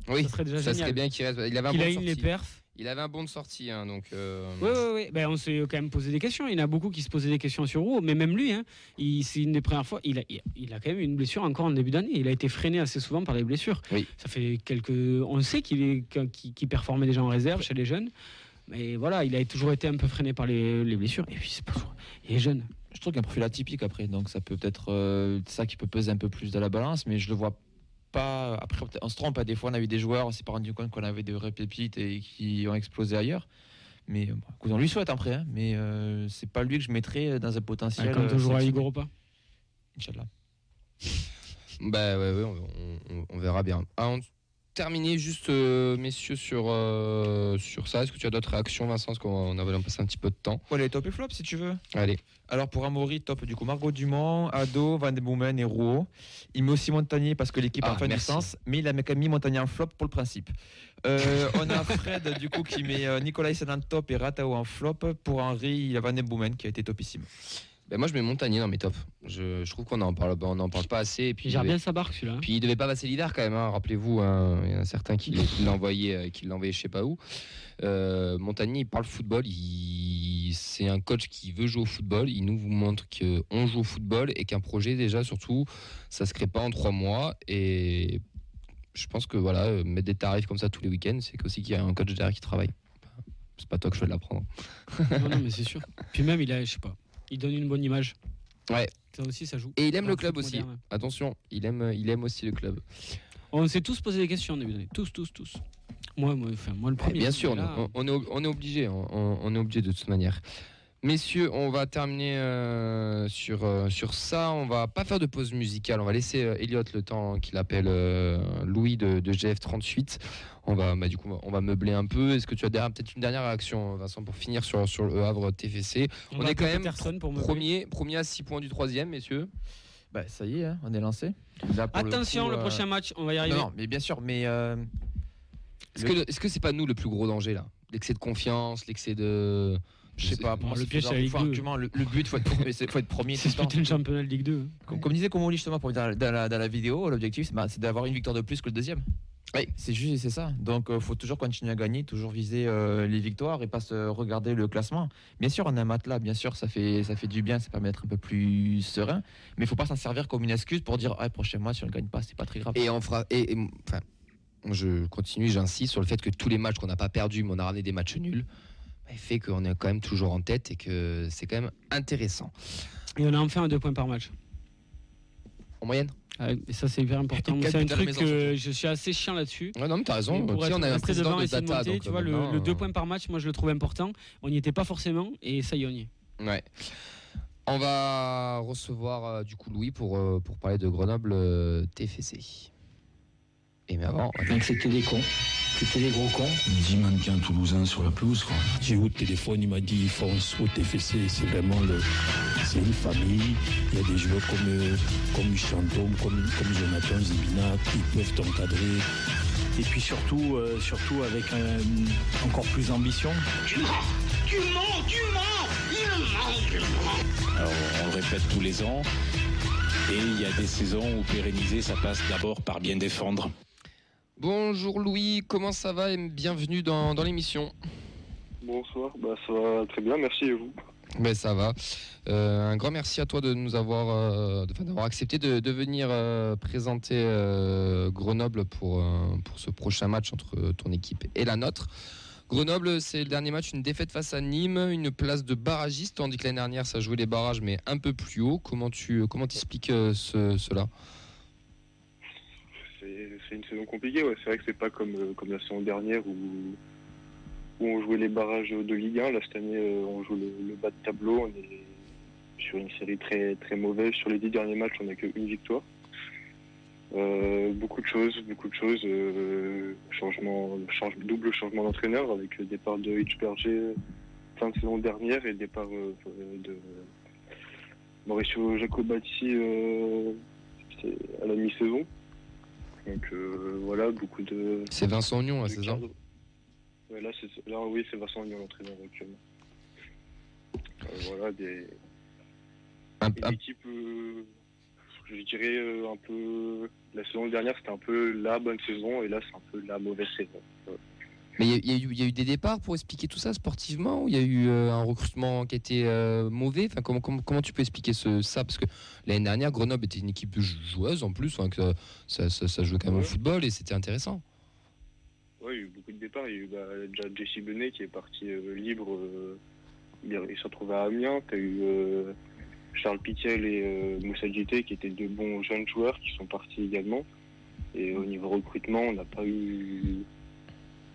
Oui, ça serait déjà ça génial. serait bien qu'il reste. Il avait un bon a de une les sortie. perfs. Il avait un bon de sortie, hein, donc. euh, Oui, oui, oui. Ben, on s'est quand même posé des questions. Il y en a beaucoup qui se posaient des questions sur Roux, mais même lui, hein, il- c'est une des premières fois. Il a, il, il a quand même eu une blessure encore en début d'année. Il a été freiné assez souvent par les blessures. Oui. Ça fait quelques. On sait qu'il est qu'il qu'il performait déjà en réserve chez les jeunes, mais voilà, il a toujours été un peu freiné par les, les blessures. Et puis c'est pas il est jeune. je trouve qu'il a un profil atypique après, donc ça peut peut-être euh, ça qui peut peser un peu plus de la balance, mais je le vois pas. Après, on se trompe, hein, des fois on a eu des joueurs, on s'est pas rendu compte qu'on avait des vraies pépites et qui ont explosé ailleurs. Mais bon, écoute, on lui souhaite après, hein, mais euh, c'est pas lui que je mettrais dans un potentiel. On euh, jouera à Ligue sélectionné. Europa. Inch'Allah. Bah ouais, ouais, on, on- on verra bien. Ah, on- terminer juste, euh, messieurs, sur, euh, sur ça, est-ce que tu as d'autres réactions, Vincent? Parce qu'on avait passé un petit peu de temps. Ouais, les top et flop si tu veux. Allez. Alors pour Amaury, top du coup Margot Dumont, Ado, Van de Boomen et Rouault. Il met aussi Montagnier parce que l'équipe Ah, a fin du sens, mais il a quand même mis Montagnier en flop pour le principe. Euh, on a Fred du coup qui met Nicolas Hyssen en top et Ratao en flop. Pour Henri, il y a Van de Boomen qui a été topissime. Ben, moi, je mets Montagnier dans mes tops. Je, je trouve qu'on en parle, on en parle pas assez. Et puis, Il gère bien sa barque celui-là. Puis il devait pas passer l'hiver quand même, hein, rappelez-vous, hein, il y en a certains qui, qui l'ont envoyé, euh, qui envoyé je sais pas où. Euh, Montagnier, il parle football, il... c'est un coach qui veut jouer au football, il nous montre qu'on joue au football et qu'un projet déjà surtout, ça se crée pas en trois mois et je pense que voilà, euh, mettre des tarifs comme ça tous les week-ends, c'est aussi qu'il y a un coach derrière qui travaille. C'est pas toi que je vais l'apprendre. non, non, mais c'est sûr. Puis même, il a, je sais pas, il donne une bonne image. Ouais. Ça aussi, ça joue. Et il aime Dans le club aussi. moderne. Attention, il aime, il aime aussi le club. On s'est tous posé des questions en début d'année. Tous, tous, tous. Moi, moi, enfin, moi le Eh premier. Bien sûr, là, on, on est, on est obligé, on est obligé de toute manière. Messieurs, on va terminer euh, sur, euh, sur ça. On va pas faire de pause musicale. On va laisser euh, Elliot le temps qu'il appelle euh, Louis de, de GF38. On va, bah, du coup, on va meubler un peu. Est-ce que tu as derrière- peut-être une dernière réaction, Vincent, pour finir sur, sur le Havre TFC On, est quand même pour premier, premier à 6 points du troisième, messieurs. Bah ça y est, hein, on est lancé. Là, Attention, coup, le, euh, prochain match, on va y arriver. Non, non, mais bien sûr, mais euh, Est-ce que est-ce que c'est pas nous le plus gros danger là? L'excès de confiance, l'excès de. Je sais pas. Pour moi, le c'est piège, faut- c'est la Ligue faut 2. argument, le, le but, faut être, faut être premier. C'est disputer le championnat de Ligue 2. hein. Comme, comme disait Comoli justement pour, dans, dans la, dans la vidéo, l'objectif c'est bah, c'est d'avoir une victoire de plus que le deuxième. Oui. C'est juste, c'est ça. Donc il faut toujours continuer à gagner, toujours viser euh, les victoires et pas se regarder le classement. Bien sûr, on a un matelas, bien sûr, ça fait, ça fait du bien, ça permet d'être un peu plus serein. Mais il faut pas s'en servir comme une excuse pour dire, ah, prochain mois, si on ne gagne pas, c'est pas très grave. Et on fera. Et, et- enfin, je continue, j'insiste sur le fait que tous les matchs qu'on n'a pas perdus, mais on a ramené des matchs nuls, fait qu'on est quand même toujours en tête et que c'est quand même intéressant. Et on a enfin un deux points par match. En moyenne Et ça, c'est hyper important. C'est un truc que je suis assez chiant là-dessus. Ouais, non, mais t'as raison. Pour être on a un président de de data. monter, donc, tu vois, le, maintenant, le deux euh, points par match, moi, je le trouve important. On n'y était pas forcément, et ça y est, on y est. Ouais. On va recevoir euh, du coup Louis pour, euh, pour parler de Grenoble euh, TFC. Et mais avant, Donc c'était des cons. C'était des gros cons. 10 mannequins toulousains sur la pelouse. quoi. J'ai eu au téléphone, il m'a dit fonce au TFC, c'est vraiment le, c'est une famille. Il y a des joueurs comme, euh, comme Chantôme, comme, comme Jonathan Zibina qui peuvent t'encadrer. Et puis surtout, euh, surtout avec euh, encore plus d'ambition. Tu mens Tu mens Tu mens Il ment, il ment Alors, on le répète tous les ans. Et il y a des saisons où pérenniser, ça passe d'abord par bien défendre. Bonjour Louis, comment ça va et bienvenue dans, dans l'émission. Bonsoir, bah ça va très bien, merci et vous? Ben ça va. Euh, un grand merci à toi de nous avoir, euh, d'avoir accepté de, de venir euh, présenter Grenoble pour, pour ce prochain match entre ton équipe et la nôtre. Grenoble, c'est le dernier match, une défaite face à Nîmes, une place de barragiste, tandis que l'année dernière, ça jouait les barrages, mais un peu plus haut. Comment tu comment expliques ce, cela? C'est une saison compliquée, c'est vrai que c'est pas comme, euh, comme la saison dernière où, on jouait les barrages de Ligue 1. Là, cette année, euh, on joue le, bas de tableau. On est sur une série très, très mauvaise. Sur les dix derniers matchs, on n'a qu'une victoire. Euh, beaucoup de choses, beaucoup de choses. changement, change, double changement d'entraîneur avec le départ de Hitch Berger fin de saison dernière et le départ de Mauricio c'est à la mi-saison. Donc euh, voilà, beaucoup de. C'est Vincent Ognon, là, c'est ça. Ouais, là, oui, c'est Vincent Ognon, l'entraîneur actuellement. Euh, voilà, des, Un- une un- équipe, euh, je dirais euh, un peu. La saison dernière, c'était un peu la bonne saison, et là, c'est un peu la mauvaise saison. Ouais. Mais il y, a- y a eu- il y a eu des départs pour expliquer tout ça sportivement ou il y a eu euh, un recrutement qui était euh, mauvais? Enfin, comment, comment, comment tu peux expliquer ce, ça? Parce que l'année dernière, Grenoble était une équipe jou- joueuse en plus, enfin, que ça, ça, ça jouait quand même au football et c'était intéressant. Ouais, il y a eu beaucoup de départs. Il y a eu bah, déjà Jesse Benet qui est parti euh, libre. il, il s'est retrouvé à Amiens. Tu as eu Charles Pitiel et Moussa Djité qui étaient deux bons jeunes joueurs qui sont partis également. Et au niveau recrutement, on n'a pas eu,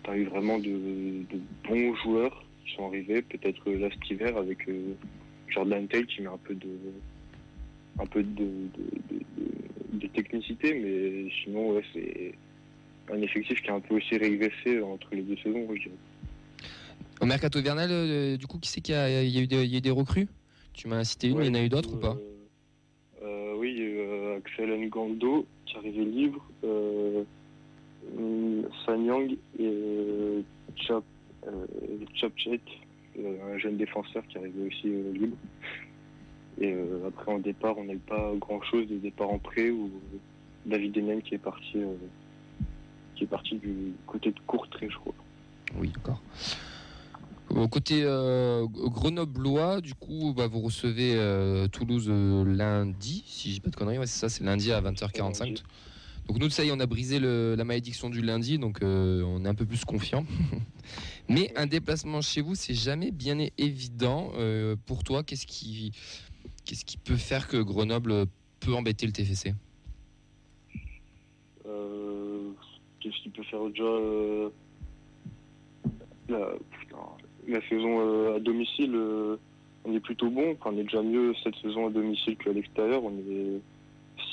pas eu vraiment de, de bons joueurs qui sont arrivés. Peut-être euh, là cet hiver avec euh, Jordan Tate qui met un peu de, un peu de, technicité, mais sinon ouais, c'est un effectif qui a un peu aussi régressé entre les deux saisons, je dirais. Au mercato hivernal, euh, du coup, qui c'est qu'il y, a y eu des, il y a eu des recrues? Tu m'as cité une, mais il y en a eu d'autres ou pas? Euh, oui, il y a eu Axel Ngando qui est arrivé libre, Sanyang et euh, Chap, euh, Chapchet, euh, un jeune défenseur qui arrivé aussi libre. Et après en départ, on n'a eu pas grand chose de départ en prêt où David Denen qui est parti qui est parti du côté de Courtrai, je crois. Oui, d'accord. Au côté euh, grenoblois, du coup, bah, vous recevez euh, Toulouse euh, lundi, si je dis pas de conneries, ouais, c'est ça, c'est lundi à 20h45. Donc nous, ça y est, on a brisé le- la malédiction du lundi, donc euh, on est un peu plus confiant. Mais un déplacement chez vous, c'est jamais bien évident. Euh, pour toi, qu'est-ce qui, qu'est-ce qui peut faire que Grenoble peut embêter le TFC Euh, Qu'est-ce qu'il peut faire déjà la, saison à domicile, on est plutôt bon. On est déjà mieux cette saison à domicile qu'à l'extérieur.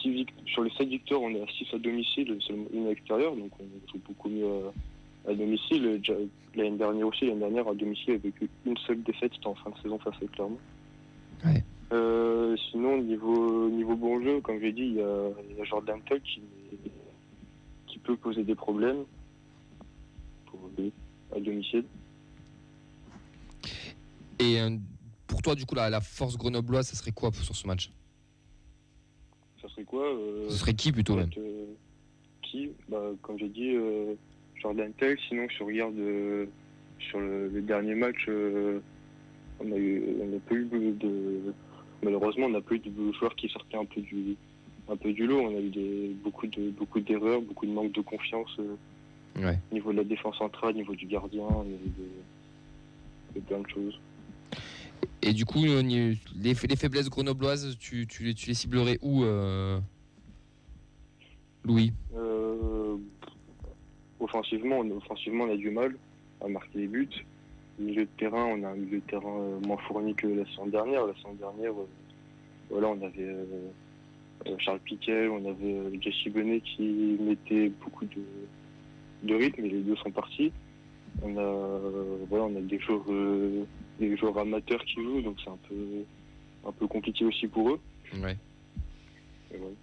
Six sur les 7 victoires, on est à 6 à domicile, seulement une à l'extérieur, donc on joue beaucoup mieux à, à domicile. L'année dernière aussi, l'année dernière à domicile, avec une seule défaite, c'était en fin de saison face à Clermont. Euh, sinon, niveau, niveau bon jeu, comme j'ai dit, il y a, il y a Jordan Tuck qui, qui peut poser des problèmes pour, à domicile. Et euh, pour toi, du coup, la, la force grenobloise, ça serait quoi sur ce match? Ça serait quoi euh, Ce serait qui plutôt même euh, Qui? Bah, Comme j'ai dit, euh, Jordan Tuck. Sinon, si on regarde sur le, le dernier match, on a eu, on n'a pas eu de, malheureusement, on n'a pas eu de joueurs qui sortaient un peu du, un peu du lot. On a eu des, beaucoup de, beaucoup d'erreurs, beaucoup de manque de confiance. euh, Ouais. au niveau de la défense centrale, au niveau du gardien, au niveau de, de plein de choses. Et du coup, les, les faiblesses grenobloises, tu, les- les ciblerais où, euh, Louis? Euh, offensivement, on, offensivement, on a du mal à marquer des buts. Milieu de terrain, on a un milieu de terrain euh, moins fourni que la saison dernière. La saison dernière, voilà, on avait Charles Piquet, on avait Jesse Bonnet qui mettait beaucoup de, rythme, et les deux sont partis. On a, voilà, on a des joueurs, des joueurs amateurs qui jouent, donc c'est un peu, un peu compliqué aussi pour eux. Ouais. Et voilà.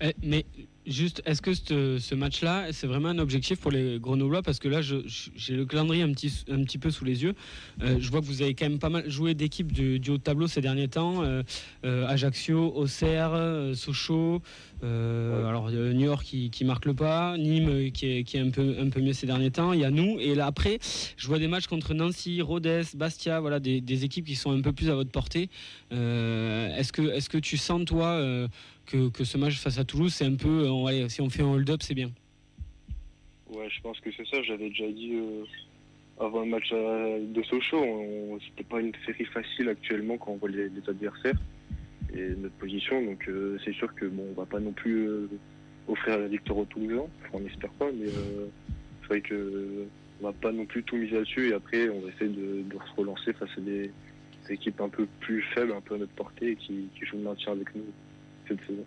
Eh, mais juste, est-ce que ce, ce match-là, c'est vraiment un objectif pour les Grenoblois? Parce que là, j'ai le calendrier un petit, un petit peu sous les yeux. Euh, je vois que vous avez quand même pas mal joué d'équipes du, haut de tableau ces derniers temps. Euh, euh, Ajaccio, Auxerre, Sochaux. Alors, New York qui, marque le pas. Nîmes qui est, est un, peu, un peu mieux ces derniers temps. Il y a nous. Et là, après, je vois des matchs contre Nancy, Rodez, Bastia. Voilà, des, des équipes qui sont un peu plus à votre portée. Est-ce, que, est-ce que tu sens, toi, que, que ce match face à Toulouse, c'est un peu, euh, si on fait un hold-up, c'est bien. Ouais, je pense que c'est ça. J'avais déjà dit euh, avant le match à- de Sochaux, c'était pas une série facile actuellement quand on voit les, adversaires et notre position. Donc euh, c'est sûr que bon, on va pas non plus euh, offrir la victoire aux Toulousains. Enfin, on n'espère pas, mais euh, c'est vrai que euh, on va pas non plus tout miser là-dessus. Et après, on va essayer de, se relancer face à des, équipes un peu plus faibles, un peu à notre portée, qui, qui jouent le maintien avec nous cette saison.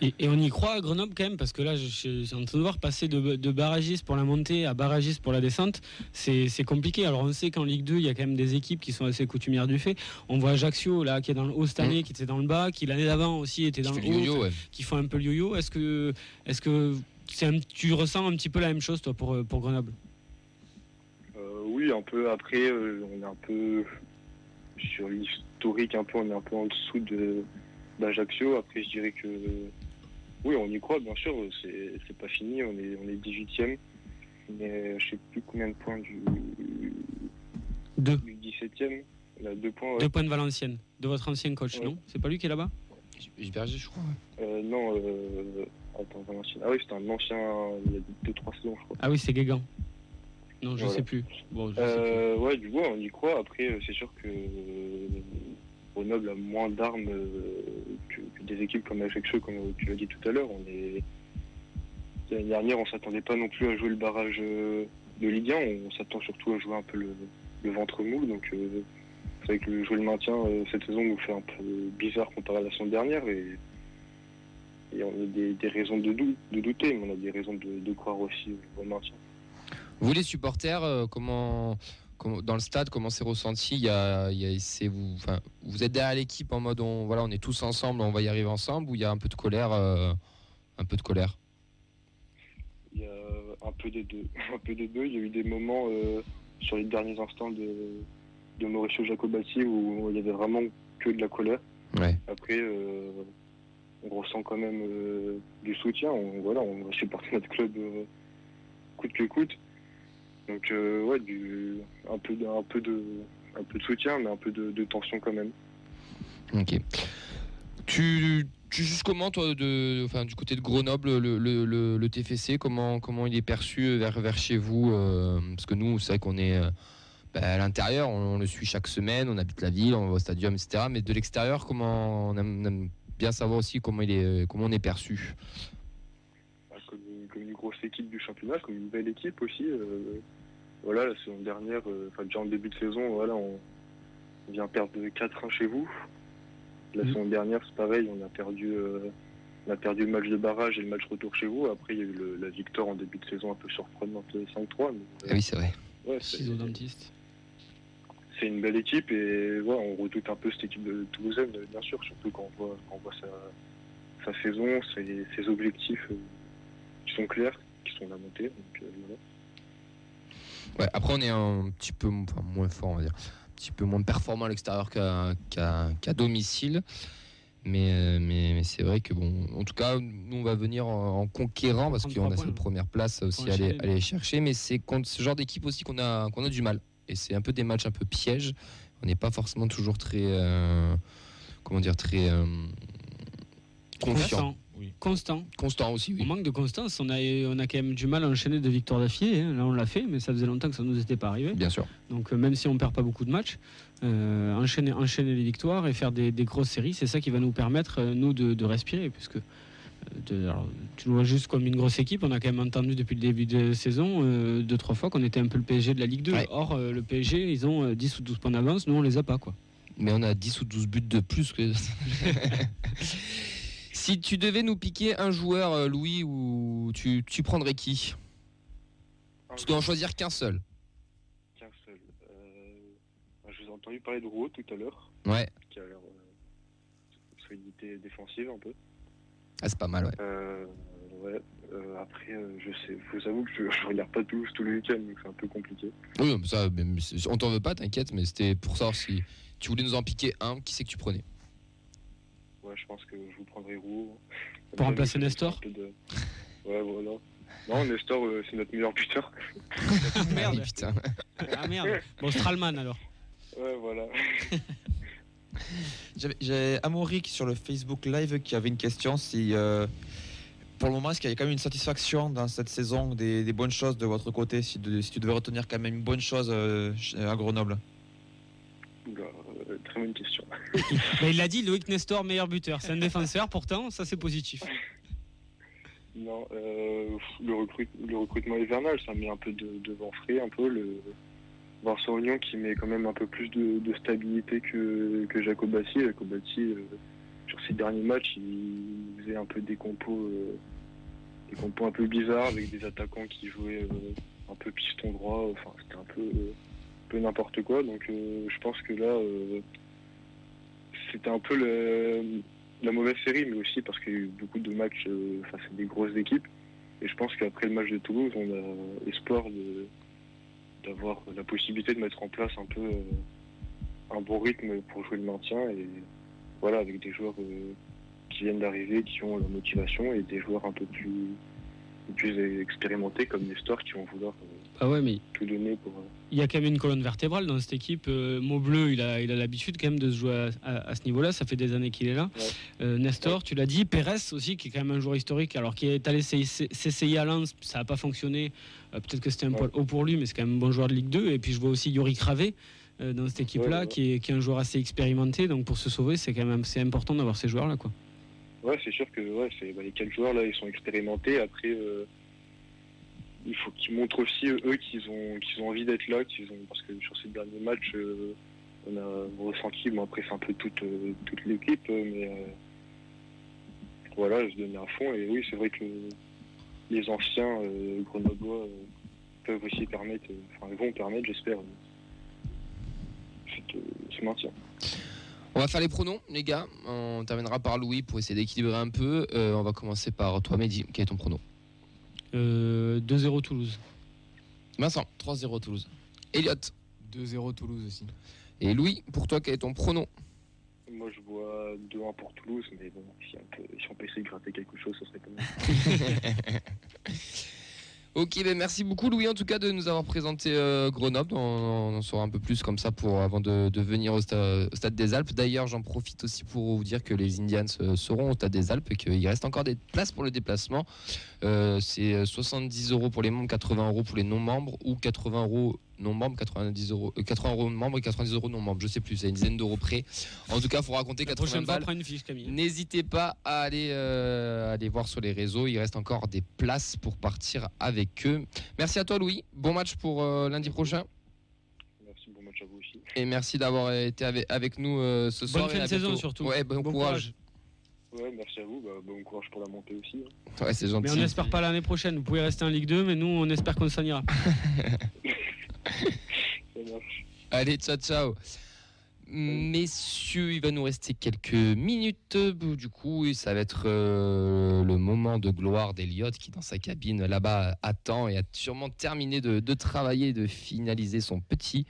Et, et on y croit à Grenoble quand même, parce que là, je, je suis en train de voir passer de, de barragiste pour la montée à barragiste pour la descente, c'est compliqué. Alors on sait qu'en Ligue 2, il y a quand même des équipes qui sont assez coutumières du fait. On voit Ajaccio, là, qui est dans le haut cette année, qui était dans le bas, qui l'année d'avant aussi était dans Qui le haut, ouais. qui font un peu le yo-yo. Est-ce que, est-ce que c'est un- tu ressens un petit peu la même chose, toi, pour, pour Grenoble? Euh, oui, un peu. Après, euh, on est un peu sur l'historique, un peu, on est un peu en dessous de d'Ajaccio. Après, je dirais que oui, on y croit, bien sûr. C'est c'est pas fini. On est on est 18e, mais je sais plus combien de points du Deux. du 17e. On a deux points. ouais. Deux points de Valenciennes, de votre ancien coach, Ouais. non? C'est pas lui qui est là-bas? Gilberger, je crois. Euh, non, euh, attends, Valenciennes. Ah oui, c'était un ancien. Il y a deux trois saisons, je crois. Ah oui, c'est Guégan. Non, je Voilà. sais plus. Bon, je sais Euh, ouais, du coup, on y croit. Après, euh, c'est sûr que Grenoble a moins d'armes euh, que, des équipes comme Ajaccio, comme tu l'as dit tout à l'heure. Est l'année dernière, on s'attendait pas non plus à jouer le barrage euh, de Ligue 1. On s'attend surtout à jouer un peu le, ventre mou. Donc, euh, c'est vrai que le jouer le maintien euh, cette saison nous fait un peu bizarre comparé à la saison dernière. Et on a des, raisons de, de douter, mais on a des raisons de, croire aussi au maintien. Vous les supporters, comment- dans le stade, comment c'est ressenti Il y a, il y a- c'est vous, enfin, vous êtes derrière l'équipe en mode on, voilà, on est tous ensemble, on va y arriver ensemble, ou il y a un peu de colère, euh, un peu de colère? Il y a un peu des deux. Un peu des deux. Il y a eu des moments euh, sur les derniers instants de, de Mauricio Jacobati où il y avait vraiment que de la colère. Ouais. Après, euh, on ressent quand même du soutien. On, voilà, on va supporter notre club coûte que coûte. Donc euh, ouais, du, un peu de, un peu de, un peu de soutien, mais un peu de, de tension quand même. Ok. Tu, tu juges comment toi, de, enfin, du côté de Grenoble, le, le- le- le TFC, comment, comment il est perçu vers, vers chez vous euh, Parce que nous, c'est vrai qu'on est euh, bah, à l'intérieur, on, on le suit chaque semaine, on habite la ville, on va au stadium, etc. Mais de l'extérieur, comment on aime, on aime bien savoir aussi comment il est, comment on est perçu? Bah, comme, une- comme une grosse équipe du championnat, comme une belle équipe aussi. euh, voilà, la saison dernière, euh, enfin déjà en début de saison, voilà, on vient perdre 4-1 chez vous. La Mhm. saison dernière, c'est pareil, on a perdu, euh, on a perdu le match de barrage et le match retour chez vous. Après, il y a eu le- la victoire en début de saison un peu surprenante, euh, 5-3. mais, Ah oui, c'est vrai. ouais, c'est- une belle équipe et ouais, on redoute un peu cette équipe de Toulousaine, bien sûr, surtout quand on voit, quand on voit sa, sa saison, ses, ses objectifs euh, qui sont clairs, qui sont la montée. Donc, euh, voilà. Ouais, après, on est un petit peu enfin, moins fort, on va dire. Un petit peu moins performant à l'extérieur qu'à domicile. Mais, euh, mais, mais c'est vrai que, bon, en tout cas, nous, on va venir en, en conquérant parce 33 qu'on a cette première place aussi aller, à aller chercher. Mais c'est contre ce genre d'équipe aussi qu'on a, qu'on a du mal. Et c'est un peu des matchs un peu pièges. On n'est pas forcément toujours très. euh, comment dire Très. euh, confiant. Constant. Constant. Constant aussi, On oui. manque de constance. On a, on a quand même du mal à enchaîner de victoires d'affilée. hein. Là, on l'a fait, mais ça faisait longtemps que ça ne nous était pas arrivé. Bien sûr. Donc, euh, même si on perd pas beaucoup de matchs, euh, enchaîner, enchaîner les victoires et faire des, des grosses séries, c'est ça qui va nous permettre, euh, nous, de, de respirer. Puisque de- alors, tu le vois juste comme une grosse équipe. On a quand même entendu depuis le début de saison, euh, deux, trois fois, qu'on était un peu le PSG de la Ligue 2. Ouais. Or, euh, le PSG, ils ont euh, 10 ou 12 points d'avance. Nous, on les a pas. quoi. Mais on a 10 ou 12 buts de plus que. si tu devais nous piquer un joueur, euh, Louis, ou tu, tu prendrais qui? Tu dois en choisir qu'un seul. Qu'un seul. Euh, je vous ai entendu parler de Rouault tout à l'heure, Ouais. qui a l'air euh, solidité défensive un peu. Ah, c'est pas mal, ouais. Euh, ouais. euh, après, euh, je sais, je vous avoue que je, je regarde pas Toulouse tous les week-ends, donc c'est un peu compliqué. Oui, mais ça, mais- on t'en veut pas, t'inquiète, mais c'était pour savoir si tu voulais nous en piquer un, qui c'est que tu prenais? Ouais, je pense que je vous prendrai Rouault. Pour remplacer Nestor de- Ouais, voilà. Non, Nestor, euh, c'est notre meilleur buteur. Merde. Ah, putain. Ah merde. Bon, Stralman alors. Ouais, voilà. J'avais- J'ai Amaury qui, sur le Facebook Live qui avait une question si euh, pour le moment est-ce qu'il y a quand même une satisfaction dans cette saison des, des bonnes choses de votre côté si, de- si tu devais retenir quand même une bonne chose euh, à Grenoble? Euh, très bonne question. Mais il l'a dit, Loïc Nestor, meilleur buteur. C'est un défenseur, pourtant, ça c'est positif. Non, euh, le, recrute- le recrutement hivernal, ça met un peu de, vent frais, un peu. Le Vincent Ognon qui met quand même un peu plus de, de stabilité que, que Jacobati. Jacobati, euh, sur ses derniers matchs, il faisait un peu des compos, euh, des compos un peu bizarres avec des attaquants qui jouaient euh, un peu piston droit. Enfin, c'était un peu, peu n'importe quoi. Donc, euh, je pense que là, euh, c'était un peu la mauvaise série, mais aussi parce qu'il y a eu beaucoup de matchs euh, face à des grosses équipes. Et je pense qu'après le match de Toulouse, on a espoir d'avoir la possibilité de mettre en place un peu un bon rythme pour jouer le maintien et voilà avec des joueurs qui viennent d'arriver, qui ont la motivation et des joueurs un peu plus plus expérimentés comme Nestor qui vont vouloir Ah ouais, mais tout donner pour euh, il y a quand même une colonne vertébrale dans cette équipe. Euh, Maubleu, il a il a l'habitude quand même de se jouer à, à- à ce niveau-là. Ça fait des années qu'il est là. Ouais. Euh, Nestor, tu l'as dit. Pérez aussi, qui est quand même un joueur historique, alors qui est allé s'ess- s'essayer à Lens, ça n'a pas fonctionné. Euh, Peut-être que c'était un Ouais. poil haut pour lui, mais c'est quand même un bon joueur de Ligue 2. Et puis je vois aussi Yuri Cravé dans cette équipe-là, qui, est, qui est un joueur assez expérimenté. Donc pour se sauver, c'est quand même c'est important d'avoir ces joueurs-là. quoi. Ouais, c'est sûr que ouais, c'est, bah, les quatre joueurs là, ils sont expérimentés. Après, il faut qu'ils montrent aussi eux qu'ils ont, qu'ils ont envie d'être là, qu'ils ont, parce que sur ces derniers matchs, euh, on a ressenti, bon après c'est un peu toute, euh, toute l'équipe, euh, mais voilà, se donner à fond. Et oui, c'est vrai que les anciens grenoblois peuvent aussi permettre, enfin vont permettre, j'espère, ce maintien. On va faire les pronoms, les gars. On terminera par Louis pour essayer d'équilibrer un peu. On va commencer par toi, Mehdi. Quel est ton pronom 2-0 Toulouse. Vincent. 3-0 Toulouse. Elliot. 2-0 Toulouse aussi. Et Louis, pour toi, quel est ton pronom? Moi, je vois 2-1 pour Toulouse, mais bon, si on peut, si on peut essayer de gratter quelque chose, ce serait pas mal. Ok, ben merci beaucoup Louis en tout cas de nous avoir présenté euh, Grenoble. On, en saura un peu plus comme ça pour avant de, venir au stade des Alpes. D'ailleurs, j'en profite aussi pour vous dire que les Indians euh, seront au stade des Alpes et qu'il reste encore des places pour le déplacement. Euh, C'est 70 euros pour les membres, 80 euros pour les non-membres ou 80 euros non-membres, 90 euros, euh, 80 euros membres et 90 euros non-membres. Je sais plus, c'est une dizaine d'euros près. En tout cas, il faut raconter La 80 prochaine fois, balles. prends une fiche, Camille. N'hésitez pas à aller, euh, aller voir sur les réseaux. Il reste encore des places pour partir avec eux. Merci à toi, Louis. Bon match pour euh, lundi prochain. Merci, bon match à vous aussi. Et merci d'avoir été avec, avec nous euh, ce soir. Bonne fin de saison surtout. Ouais, bon, Bon courage. Ouais, merci à vous, bah, bon courage pour la montée aussi. hein. Ouais, c'est gentil. Mais on n'espère pas l'année prochaine. Vous pouvez rester en Ligue 2, mais nous, on espère qu'on s'en ira. Allez, ciao, ciao. Messieurs, il va nous rester quelques minutes. Du coup, ça va être euh, le moment de gloire d'Eliott qui, dans sa cabine là-bas, attend et a sûrement terminé de, de travailler, de finaliser son petit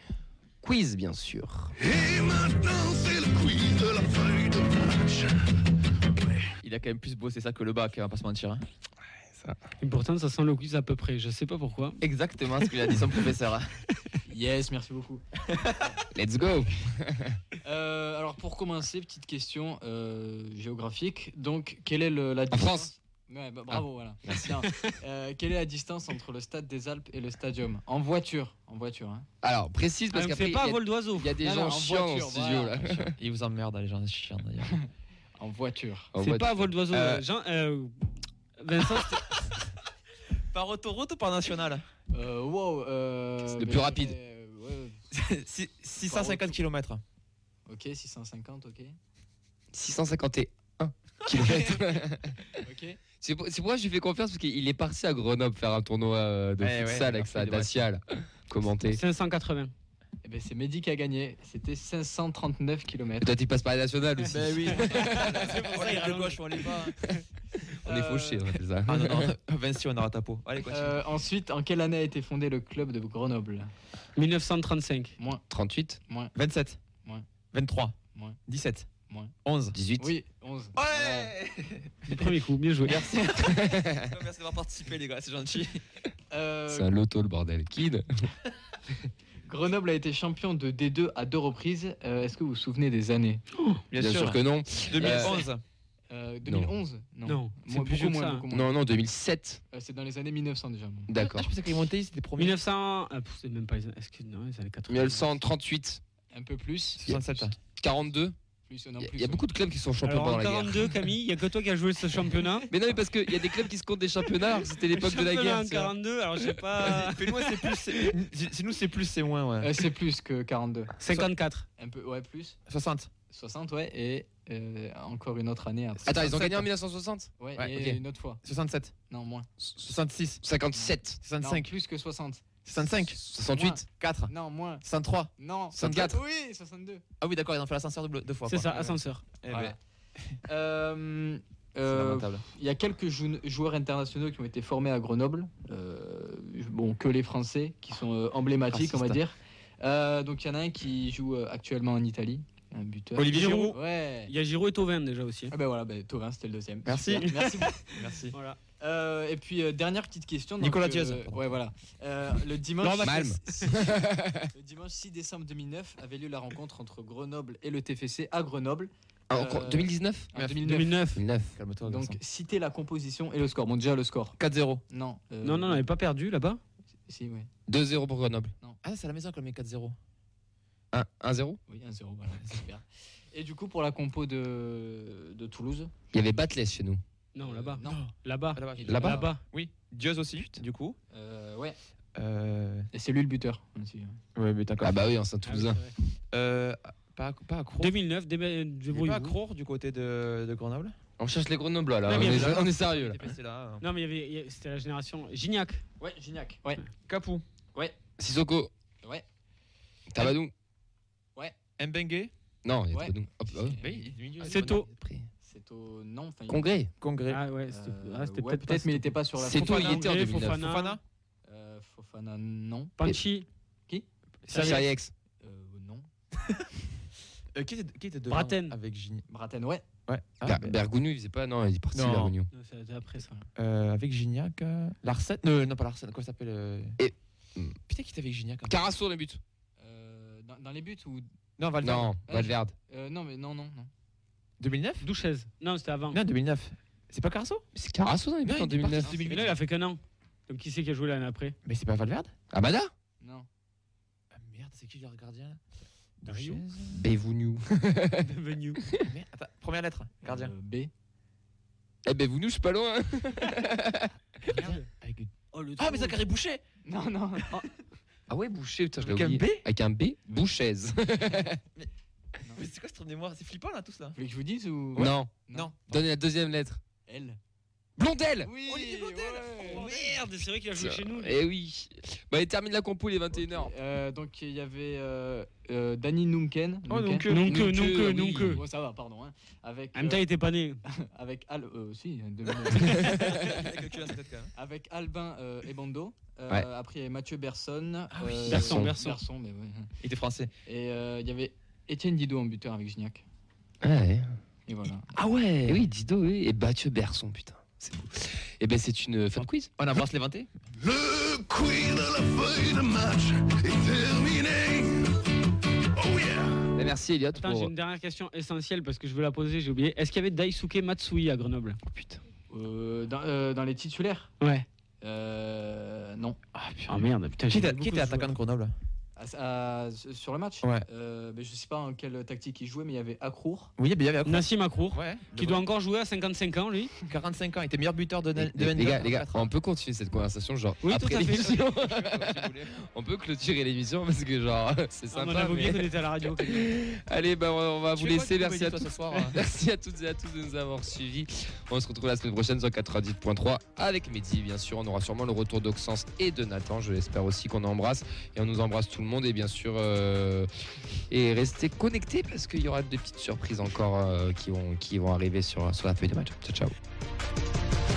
quiz, bien sûr. Et maintenant, c'est le quiz de la feuille de match. Il a quand même plus bossé ça que le bac, on va pas se mentir. hein. Et pourtant, ça sent le quiz à peu près. Je sais pas pourquoi. Exactement ce qu'il a dit son professeur. hein. Yes, merci beaucoup. Let's go Euh, alors pour commencer, petite question euh, géographique. Donc, quelle est le- la En distance? France Ouais, bah, bravo, Ah, voilà. merci. Euh, quelle est la distance entre le stade des Alpes et le stadium? En voiture, en voiture. Hein. Alors, précise parce Ah, qu'après, pas il y a- vol d'oiseau. il y a des Non, gens non, en chiants voiture, en studio voilà, là. en voiture. Il vous emmerde, les gens chiants d'ailleurs. En voiture. En C'est pas vol d'oiseau. Euh, euh, Vincent, Par autoroute ou par national Euh, wow. euh, C'est le plus rapide. euh, ouais, 650 km. ok, 650, ok. 651 km. Ok. C'est pour- c'est pourquoi je lui fais confiance parce qu'il est parti à Grenoble faire un tournoi euh, de ouais, futsal avec sa Dacia là. Commenté. 580. Eh ben, c'est Mehdi qui a gagné. C'était 539 km. Toi tu passes par la nationale aussi. Ben oui. C'est pour on ça, il rallonge. gauche, on l'est pas. On est fauchés, on appelle ça. Ah non, non, Vinci, on aura ta peau. Allez, continue. Euh, ensuite, en quelle année a été fondé le club de Grenoble? 1935. Moins. 38, Moins. 27. Moins. 23. Moins. 17. Moins. 11. 18. Oui, 11. Ouais Du premier coup, bien joué. Merci. Merci d'avoir participé, les gars, c'est gentil. Euh, C'est un loto le bordel. Kid. Grenoble a été champion de D2 à deux reprises. Euh, Est-ce que vous vous souvenez des années Bien, Bien sûr que non. 2011. Euh, 2011 Non, c'est Moi, plus vieux beaucoup que moins, ça. beaucoup moins. Non, non, 2007. Euh, c'est dans les années 1900 déjà. bon. D'accord. Ah, je pensais qu'ils montaient, c'était premier. 1900. ah, c'est même pas. les- Est-ce que non, les années 80. 1938, Un peu plus. 67. 42. Plus, non, Il y a- plus il y, a beaucoup de clubs qui sont champions Alors, pendant en la guerre. 42, Camille, il y a que toi qui as joué ce championnat. Mais non, mais parce qu'il y a des clubs qui se comptent des championnats. C'était l'époque de la guerre. en tu vois. 42, alors je sais pas. Fais-nous, c'est plus. c'est- si- Si nous, c'est plus, c'est moins, ouais. Euh, c'est plus que 42. 54. Un peu, ouais, plus. 60. 60, ouais, et euh, encore une autre année après. Attends, ils ont 67. gagné en 1960 Ouais, Ouais, et ok. une autre fois. 67. Non, moins. 66. 57. Non, 65. plus que 60. 65. 68. 4. Non, moins. 63. Non. 64. Oui, 62. Ah oui, d'accord, ils ont fait l'ascenseur deux, deux fois. C'est ça, ascenseur. Eh Voilà. ben, Euh, euh. Il y a quelques jou- joueurs internationaux qui ont été formés à Grenoble. Euh, bon, que les Français, qui sont euh, emblématiques, on va dire. Euh, donc il y en a un qui joue euh, actuellement en Italie, un buteur. Olivier Giroud. Ouais. Il y a Giroud et Tovin déjà aussi. Ah ben voilà, ben, Thauvin, c'était le deuxième. Merci. Super. Merci. Merci. Voilà. Euh, et puis euh, dernière petite question. donc, Nicolas euh, Diaz, pardon. ouais, voilà. Euh, le dimanche. Le dimanche 6 décembre 2009 avait lieu la rencontre entre Grenoble et le TFC à Grenoble. Ah, Euh, encore- 2019 en 2009. 2009. 2009. Calme-toi, Donc citez la composition et le score. Bon déjà le score. 4-0. Non. euh, Non, non, on n'avait pas perdu là-bas. Si, oui. 2-0 pour Grenoble. Ah, c'est à la maison qu'on met 4-0. 1 1-0 Oui, 1-0, voilà, super. Et du coup, pour la compo de, de Toulouse Il y avait Batless chez nous. Non, euh, là-bas. Non. Là-bas. Là-bas. Là-bas Là-bas. Oui. Dieu aussi, du coup. Euh, ouais. Euh... Et c'est lui le buteur. aussi. Ouais, mais. Ah bah oui, en saint Ah oui, toulousain. Euh, pas, pas à Crour. 2009, dé- Il est débrouille-vous. pas à Crour du côté de, de Grenoble? On cherche les Grenoblois là. Non, on, est, on est sérieux là. Hein. Non, mais il y avait- c'était la génération Gignac. Ouais, Gignac. Ouais. Capou. Ouais. Sissoko. Ouais. Tabadou. Mbengue. Non, il y a ah milieu. C'est tôt. C'est au. Non, Congrès. Congrès. Ah ouais, c'était Euh, ah, c'était ouais, peut-être peut-être, pas- mais il n'était pas sur la C'est tôt, il Fofana, était en Congrès, 2009. Fofana, Fofana. Euh, Fofana, non. Panchi. Qui Sariex. Euh, non. Euh, qui était, qui était devant Braten. avec Gignac Braten, ouais. Ouais. Ah, Ber- Bergogneau, il faisait pas. Non, il est parti. Non, C'était après ça. euh, avec Gignac. euh, Larsen. Non, non, pas Larsen. Comment ça s'appelle euh, Et- Putain, qui était avec Gignac hein Carasso dans les buts. Euh, dans, dans les buts ou. Non, Valverde. Non, Ah, Valverde. Euh, non, mais non, non, non. 2009 Douchez. Non, c'était avant. Non, 2009. C'est pas Carasso Mais c'est Carasso dans les buts Non, en il était parti 2009. en Mais 2008. là, il a fait qu'un an. Donc qui c'est qui a joué l'année après Mais c'est pas Valverde Amada Non. Ah merde, c'est qui leur gardien là Dario Duchesne Bevounou. Merde, attends, première lettre, gardien. Euh, B. Eh Bevounou, je suis pas loin. Avec- Oh, le Ah, mais Zachary Boucher Non, non. Ah ouais, Boucher, putain, je l'ai Avec un oublié. B Avec un B Bouchaise. Mais c'est quoi cette mémoire? C'est flippant là, tous là Vous voulez que je vous dise ou? Non. Non. Donnez la deuxième lettre. L. Blondel Oui, Blondel merde, c'est vrai qu'il a joué chez nous. Eh oui. Bah, il termine la compo, il est 21h. Euh, donc il y avait euh, euh, Danny Nunken. Oh, Nunken. donc, donc, donc, oui. donc, euh. Ouais, ça va, pardon. hein. Avec, En même temps, il euh, était pas né. avec Al. Euh, si. Avec Albin euh, Ebando. Euh, Ouais. Après, il y avait Mathieu Berson. Ah oui. euh, Berson, Berson. Berson. mais ouais. Il était français. Et euh, il y avait Étienne Didot en buteur avec Gignac. Ouais. Et voilà. Ah ouais. Oui, Dido, oui. Et Mathieu Berson, putain. C'est beau. Eh ben, c'est une fin de quiz. On embrasse les vantés Le quiz de la feuille de match est terminé. Oh yeah! Eh, Merci, Elliot. Attends, pour- j'ai une dernière question essentielle parce que je veux la poser, j'ai oublié. Est-ce qu'il y avait Daisuke Matsui à Grenoble? Oh putain. Euh, dans, euh, dans les titulaires? Ouais. euh, Non. Ah putain, merde, putain, Qui j'ai était, attaquant de Grenoble? À- à- sur le match Ouais. Euh, mais Je sais pas en quelle tactique il jouait, mais il y avait Akrour. Oui, il y avait. Nassim Akrour, Ouais. qui doit encore jouer à 55 ans, lui. 45 ans, il était meilleur buteur de, de Les, les N2 gars, les gars, on peut continuer cette conversation genre Oui, après tout à fait. l'émission. On peut clôturer l'émission parce que genre c'est Ah, on sympa. avait oublié mais- qu'on était à la radio. Allez, bah, on va vous laisser. Merci à, tous. ce soir, hein Merci à toutes et à tous de nous avoir suivis. On se retrouve la semaine prochaine sur 90.3 avec Mehdi. Bien sûr, on aura sûrement le retour d'Oxens et de Nathan. Je l'espère aussi qu'on embrasse et on nous embrasse tout le monde. Et bien sûr, euh, et restez connectés parce qu'il y aura des petites surprises encore euh, qui, vont, qui vont arriver sur, sur la feuille de match. Ciao, ciao.